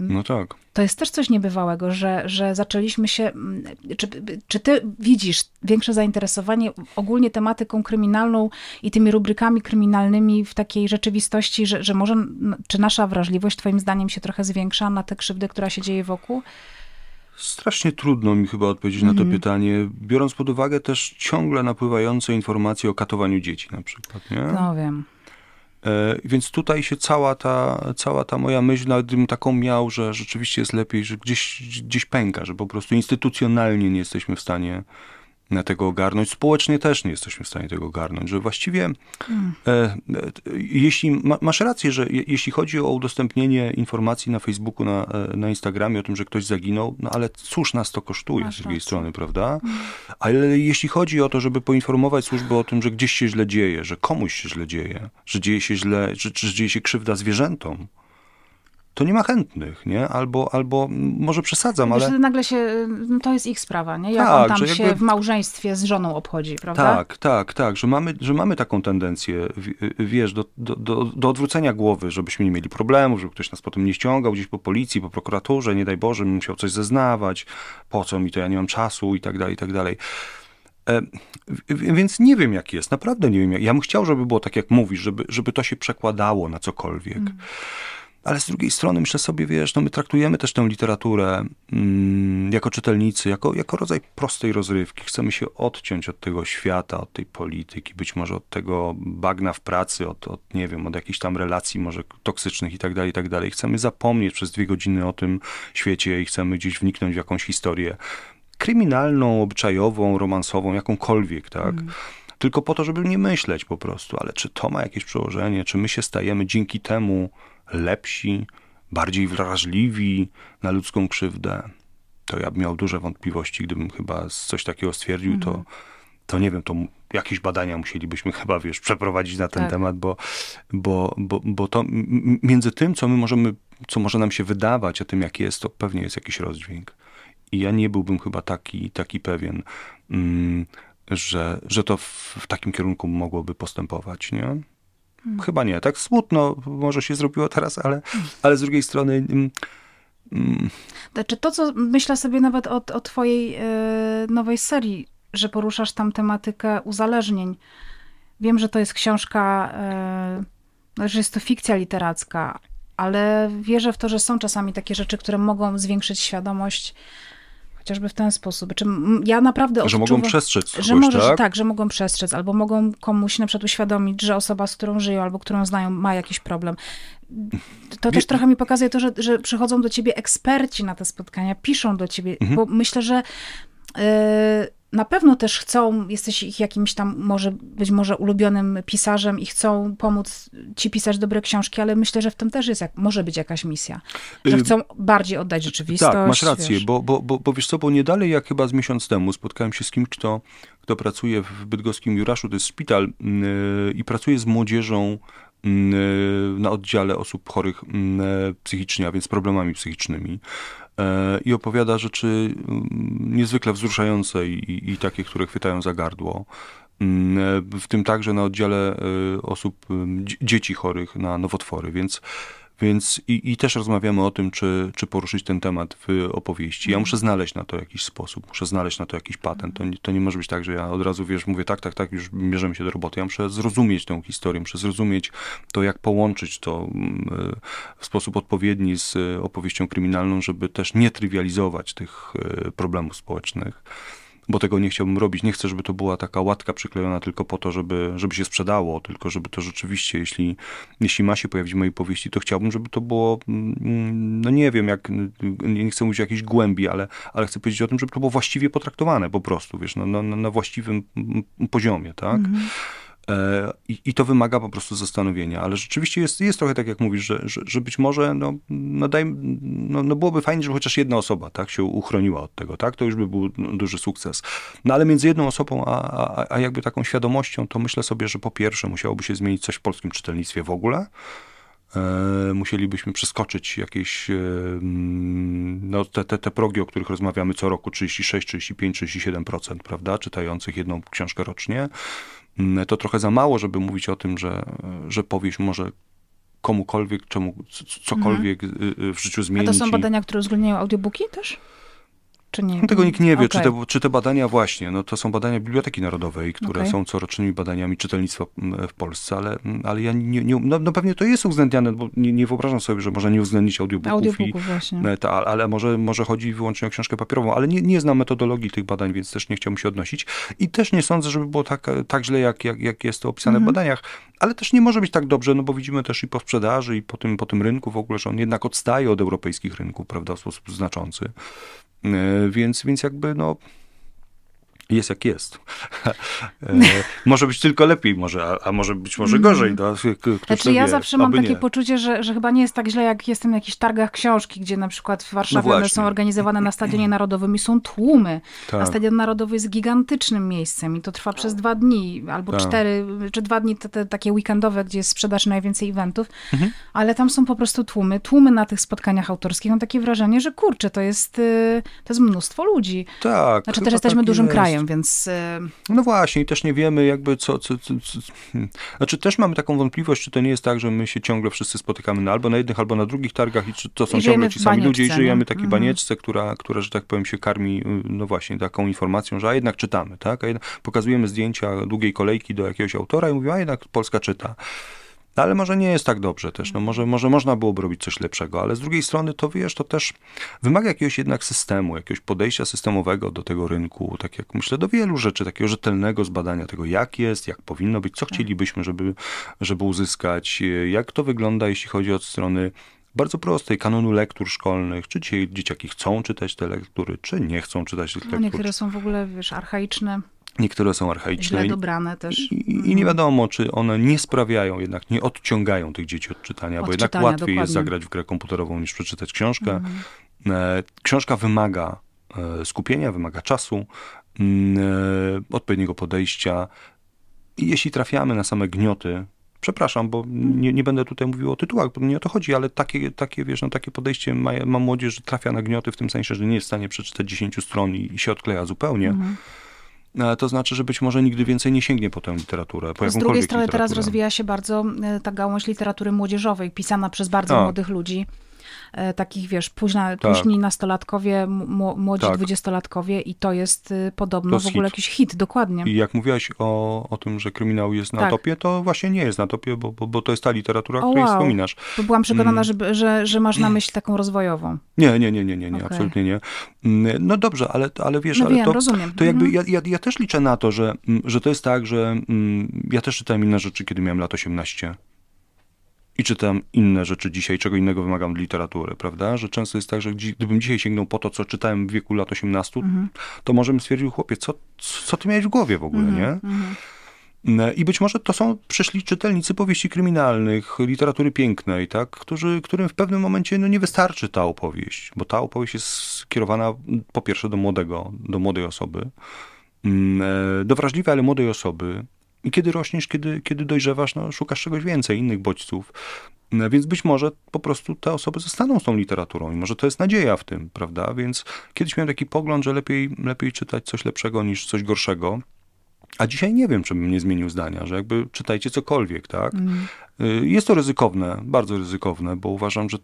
No tak. to jest też coś niebywałego, że, że zaczęliśmy się. Mm, czy, czy ty widzisz większe zainteresowanie ogólnie tematyką kryminalną i tymi rubrykami kryminalnymi w takiej rzeczywistości, że, że może, czy nasza wrażliwość Twoim zdaniem się trochę zwiększa na tę krzywdę, która się dzieje wokół? Strasznie trudno mi chyba odpowiedzieć mm -hmm. na to mhm. pytanie, biorąc pod uwagę też ciągle napływające informacje o katowaniu dzieci na przykład. Nie? No wiem. E, więc tutaj się cała ta, cała ta moja myśl, nawet gdybym taką miał, że rzeczywiście jest lepiej, że gdzieś, gdzieś pęka, że po prostu instytucjonalnie nie jesteśmy w stanie na tego ogarnąć. Społecznie też nie jesteśmy w stanie tego ogarnąć, że właściwie hmm. e, e, jeśli ma, masz rację, że je, jeśli chodzi o udostępnienie informacji na Facebooku, na, e, na Instagramie o tym, że ktoś zaginął, no ale cóż nas to kosztuje masz z drugiej rację. strony, prawda? Hmm. Ale jeśli chodzi o to, żeby poinformować służby o tym, że gdzieś się źle dzieje, że komuś się źle dzieje, że dzieje się źle, że, że dzieje się krzywda zwierzętom, to nie ma chętnych, nie? Albo, albo może przesadzam, ale... nagle się, no to jest ich sprawa, nie? Jak tak, on tam się jakby... w małżeństwie z żoną obchodzi, prawda? Tak, tak, tak, że mamy, że mamy taką tendencję, wiesz, do, do, do, do odwrócenia głowy, żebyśmy nie mieli problemów, żeby ktoś nas potem nie ściągał gdzieś po policji, po prokuraturze, nie daj Boże, bym musiał coś zeznawać, po co mi to, ja nie mam czasu i tak dalej, i tak dalej. E, więc nie wiem, jak jest, naprawdę nie wiem. Jak. Ja bym chciał, żeby było tak, jak mówisz, żeby, żeby to się przekładało na cokolwiek. Mm. Ale z drugiej strony myślę sobie, wiesz, no my traktujemy też tę literaturę mm, jako czytelnicy, jako, jako rodzaj prostej rozrywki. Chcemy się odciąć od tego świata, od tej polityki, być może od tego bagna w pracy, od, od nie wiem, od jakichś tam relacji może toksycznych i tak dalej, i tak dalej. Chcemy zapomnieć przez dwie godziny o tym świecie i chcemy gdzieś wniknąć w jakąś historię kryminalną, obyczajową, romansową, jakąkolwiek, tak? Mm tylko po to, żeby nie myśleć po prostu. Ale czy to ma jakieś przełożenie? Czy my się stajemy dzięki temu lepsi, bardziej wrażliwi na ludzką krzywdę, to ja bym miał duże wątpliwości, gdybym chyba coś takiego stwierdził, to, mhm. to nie wiem, to jakieś badania musielibyśmy chyba, wiesz, przeprowadzić na ten tak. temat, bo, bo, bo, bo to między tym, co my możemy, co może nam się wydawać, a tym, jak jest, to pewnie jest jakiś rozdźwięk. I ja nie byłbym chyba taki, taki pewien, mm, że, że to w, w takim kierunku mogłoby postępować, nie? Hmm. Chyba nie. Tak smutno może się zrobiło teraz, ale, ale z drugiej strony. Mm, mm. Znaczy to, co myślę sobie nawet o, o twojej e, nowej serii, że poruszasz tam tematykę uzależnień. Wiem, że to jest książka, e, że jest to fikcja literacka, ale wierzę w to, że są czasami takie rzeczy, które mogą zwiększyć świadomość Chociażby w ten sposób. Czy ja naprawdę Że odczuwam, mogą przestrzec że może, tak? tak? że mogą przestrzec, albo mogą komuś na przykład uświadomić, że osoba, z którą żyją, albo którą znają, ma jakiś problem. To Wie... też trochę mi pokazuje to, że, że przychodzą do ciebie eksperci na te spotkania, piszą do ciebie, mhm. bo myślę, że yy, na pewno też chcą, jesteś ich jakimś tam może, być może ulubionym pisarzem i chcą pomóc ci pisać dobre książki, ale myślę, że w tym też jest, jak, może być jakaś misja, że chcą bardziej oddać rzeczywistość. Tak, masz rację, bo, bo, bo, bo wiesz co, bo nie dalej jak chyba z miesiąc temu spotkałem się z kimś, kto, kto pracuje w bydgoskim Juraszu, to jest szpital yy, i pracuje z młodzieżą yy, na oddziale osób chorych yy, psychicznie, a więc problemami psychicznymi. E, i opowiada rzeczy mm, niezwykle wzruszające i, i takie, które chwytają za gardło. Mm, e, w tym także na oddziale e, osób, dzieci chorych na nowotwory, więc więc i, i, też rozmawiamy o tym, czy, czy poruszyć ten temat w opowieści. Ja muszę znaleźć na to jakiś sposób, muszę znaleźć na to jakiś patent. To nie, to nie może być tak, że ja od razu, wiesz, mówię tak, tak, tak, już bierzemy się do roboty. Ja muszę zrozumieć tę historię, muszę zrozumieć to, jak połączyć to mm, w sposób odpowiedni z opowieścią kryminalną, żeby też nie trywializować tych e, problemów społecznych bo tego nie chciałbym robić. Nie chcę, żeby to była taka łatka przyklejona tylko po to, żeby, żeby się sprzedało, tylko żeby to rzeczywiście, jeśli, jeśli ma się pojawić w mojej powieści, to chciałbym, żeby to było, mm, no nie wiem, jak, nie chcę mówić o jakiejś głębi, ale, ale chcę powiedzieć o tym, żeby to było właściwie potraktowane po prostu, wiesz, na, na, na właściwym poziomie, tak? Mhm. E, I, I, to wymaga po prostu zastanowienia, ale rzeczywiście jest, jest trochę tak, jak mówisz, że, że, że być może no, no, daj, no, no byłoby fajnie, żeby chociaż jedna osoba tak, się uchroniła od tego, tak? To już by był duży sukces. No ale między jedną osobą, a, a, a jakby taką świadomością, to myślę sobie, że po pierwsze musiałoby się zmienić coś w polskim czytelnictwie w ogóle, E, musielibyśmy przeskoczyć jakieś e, no, te, te, te progi, o których rozmawiamy co roku, 36, 35, 37%, prawda, czytających jedną książkę rocznie. Mm, to trochę za mało, żeby mówić o tym, że, że powieść może komukolwiek, czemu, cokolwiek mhm. w życiu zmienić. A to są badania, które uwzględniają audiobooki też? Czy nie? No, tego nikt nie wie, okay. czy, te, czy te badania właśnie, no to są badania Biblioteki Narodowej, które okay. są corocznymi badaniami czytelnictwa w Polsce, ale, ale ja nie, nie no, no, pewnie to jest uwzględniane, bo nie, nie wyobrażam sobie, że można nie uwzględnić audiobooków. Audiobooków i, właśnie. Ta, ale może, może chodzi wyłącznie o książkę papierową, ale nie, nie znam metodologii tych badań, więc też nie chciałbym się odnosić i też nie sądzę, żeby było tak, tak źle, jak, jak, jak jest to opisane mhm. w badaniach, ale też nie może być tak dobrze, no bo widzimy też i po sprzedaży, i po tym, po tym rynku w ogóle, że on jednak odstaje od europejskich rynków, prawda, w sposób znaczący. E, więc, więc jakby no jest jak jest. E, może być tylko lepiej, może, a, a może być może mhm. gorzej. No, znaczy ja wie, zawsze mam takie nie. poczucie, że, że chyba nie jest tak źle, jak jestem na jakichś targach książki, gdzie na przykład w Warszawie no one są organizowane na Stadionie Narodowym i są tłumy. Tak. A Stadion Narodowy jest gigantycznym miejscem i to trwa przez dwa dni, albo tak. cztery, czy dwa dni te, te, takie weekendowe, gdzie jest sprzedaż najwięcej eventów, mhm. ale tam są po prostu tłumy. Tłumy na tych spotkaniach autorskich. Mam takie wrażenie, że kurczę, to jest, y, to jest mnóstwo ludzi. Tak. Znaczy też jesteśmy tak dużym jest. krajem, więc... E, no właśnie i też nie wiemy jakby co, co, co, co, hmm. Znaczy też mamy taką wątpliwość, czy to nie jest tak, że my się ciągle wszyscy spotykamy na, albo na jednych, albo na drugich targach i czy to są I ciągle ci sami ludzie i żyjemy takiej mhm. banieczce, która, która, że tak powiem, się karmi, y, no właśnie, taką informacją, że a jednak czytamy, tak? A jednak pokazujemy zdjęcia długiej kolejki do jakiegoś autora i mówimy, a jednak Polska czyta. No, ale może nie jest tak dobrze też, no może, może można byłoby robić coś lepszego, ale z drugiej strony to wiesz, to też wymaga jakiegoś jednak systemu, jakiegoś podejścia systemowego do tego rynku, tak jak myślę, do wielu rzeczy, takiego rzetelnego zbadania tego, jak jest, jak powinno być, co tak. chcielibyśmy, żeby, żeby uzyskać, jak to wygląda, jeśli chodzi od strony bardzo prostej, kanonu lektur szkolnych, czy dzisiaj dzieciaki chcą czytać te lektury, czy nie chcą czytać tych no, lektur. Niektóre są w ogóle, wiesz, archaiczne. Niektóre są archaiczne. Dobrane też. I, I, nie mhm. wiadomo, czy one nie sprawiają, jednak nie odciągają tych dzieci od czytania, od bo jednak łatwiej dokładnie. jest zagrać w grę komputerową niż przeczytać książkę. Mhm. E, książka wymaga e, skupienia, wymaga czasu, mm, e, odpowiedniego podejścia. I jeśli trafiamy na same gnioty, przepraszam, bo nie, nie, będę tutaj mówił o tytułach, bo nie o to chodzi, ale takie, takie wiesz, no, takie podejście ma, ma młodzież, że trafia na gnioty w tym sensie, że nie jest w stanie przeczytać 10 stron i, i się odkleja zupełnie. Mhm to znaczy, że być może nigdy więcej nie sięgnie po tę literaturę. Po Z drugiej strony teraz rozwija się bardzo e, ta gałąź literatury młodzieżowej, pisana przez bardzo tak. młodych ludzi. E, takich, wiesz, późna, tak. późni nastolatkowie, młodzi tak. dwudziestolatkowie i to jest y, podobno to w ogóle hit. jakiś hit, dokładnie. I jak mówiłaś o, o tym, że kryminał jest na tak. topie, to właśnie nie jest na topie, bo, bo, bo to jest ta literatura, o, której wow. wspominasz. Bo byłam przekonana, mm. że, że, że masz na myśl taką rozwojową. Nie, nie, nie, nie, nie, nie okay. absolutnie nie. Mm, no dobrze, ale, ale wiesz, no ale wiem, to, rozumiem. to jakby mhm. ja, ja, ja też liczę na to, że, mm, że to jest tak, że ja też czytałem inne rzeczy, kiedy miałem lat 18 i czytam inne rzeczy dzisiaj, czego innego wymagam od literatury, prawda? Że często jest tak, że gdybym dzisiaj sięgnął po to, co czytałem w wieku lat 18, mhm. to może bym stwierdził, chłopie, co, co ty miałeś w głowie w ogóle, mhm, nie? Mhm. I być może to są przyszli czytelnicy powieści kryminalnych, literatury pięknej, tak? Którzy, którym w pewnym momencie no, nie wystarczy ta opowieść, bo ta opowieść jest skierowana po pierwsze do młodego, do młodej osoby, e, do wrażliwej, ale młodej osoby, i kiedy rośniesz, kiedy, kiedy dojrzewasz, no, szukasz czegoś więcej, innych bodźców. No, więc być może po prostu te osoby zostaną z tą literaturą i może to jest nadzieja w tym, prawda? Więc kiedyś miałem taki pogląd, że lepiej, lepiej czytać coś lepszego niż coś gorszego. A dzisiaj nie wiem, czy bym nie zmienił zdania, że jakby czytajcie cokolwiek, tak? Mm. Jest to ryzykowne, bardzo ryzykowne, bo uważam, że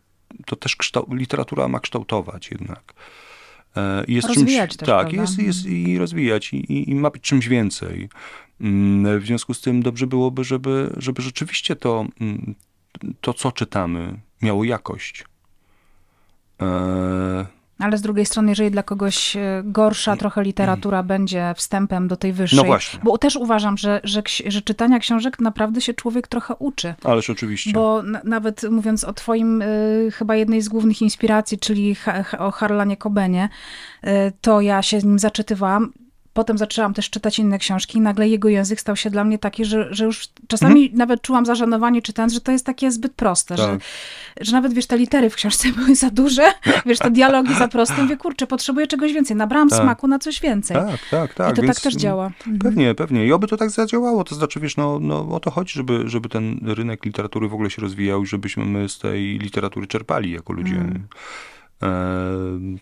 to też literatura ma kształtować jednak. E, jest rozwijać czymś, też, Tak, jest, jest i rozwijać i, i ma być czymś więcej. Mm, w związku z tym dobrze byłoby, żeby, żeby rzeczywiście to, mm, to, co czytamy, miało jakość. E, ale z drugiej strony, jeżeli dla kogoś e, gorsza trochę literatura będzie wstępem do tej wyższej, no właśnie. bo też uważam, że, że, że czytania książek naprawdę się człowiek trochę uczy. Ależ oczywiście. Bo nawet mówiąc o twoim, y, chyba jednej z głównych inspiracji, czyli ha, o Harlanie Cobenie, y, to ja się z nim zaczytywałam Potem zaczęłam też czytać inne książki i nagle jego język stał się dla mnie taki, że, że już czasami mhm. nawet czułam zażenowanie czytając, że to jest takie zbyt proste, tak. że, że nawet, wiesz, te litery w książce były za duże, wiesz, te dialogi za proste. Mówię, kurczę, potrzebuję czegoś więcej. Nabrałam tak. smaku na coś więcej. Tak, tak, tak. I to Więc tak też działa. Mhm. Pewnie, pewnie. I oby to tak zadziałało. To znaczy, wiesz, no, no o to chodzi, żeby, żeby ten rynek literatury w ogóle się rozwijał i żebyśmy my z tej literatury czerpali jako ludzie. Mhm.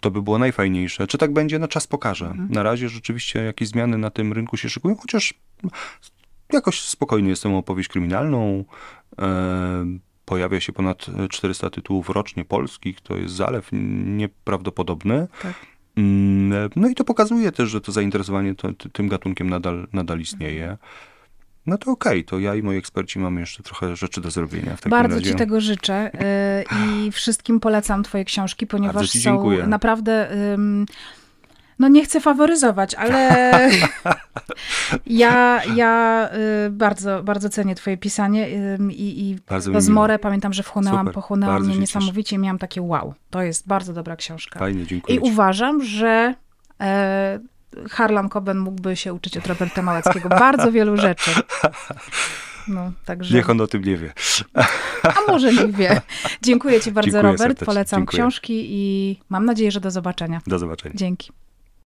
To by było najfajniejsze. Czy tak będzie? No czas pokaże. Mhm. Na razie rzeczywiście jakieś zmiany na tym rynku się szykują, chociaż jakoś spokojnie jestem opowieść kryminalną. pojawia się ponad 400 tytułów rocznie polskich, to jest zalew nieprawdopodobny. Tak. Mm, no i to pokazuje też, że to zainteresowanie to, tym gatunkiem nadal, nadal istnieje. No to okej, okay, to ja i moi eksperci mamy jeszcze trochę rzeczy do zrobienia w takim Bardzo razie. ci tego życzę y, i wszystkim polecam twoje książki, ponieważ są dziękuję. naprawdę... No nie chcę faworyzować, ale ja, ja y, bardzo, bardzo cenię twoje pisanie i, i rozmorę. Pamiętam, że wchłonęłam, pochłonęła mnie niesamowicie i miałam takie wow, to jest bardzo dobra książka. Fajnie, dziękuję I ci. uważam, że e, Harlan Coben mógłby się uczyć od Roberta Małeckiego bardzo wielu rzeczy. No, także... Niech on o tym nie wie. A może niech wie. Dziękuję ci bardzo, Dziękuję Robert. Serdecznie. Polecam Dziękuję. książki i mam nadzieję, że do zobaczenia. Do zobaczenia. Dzięki.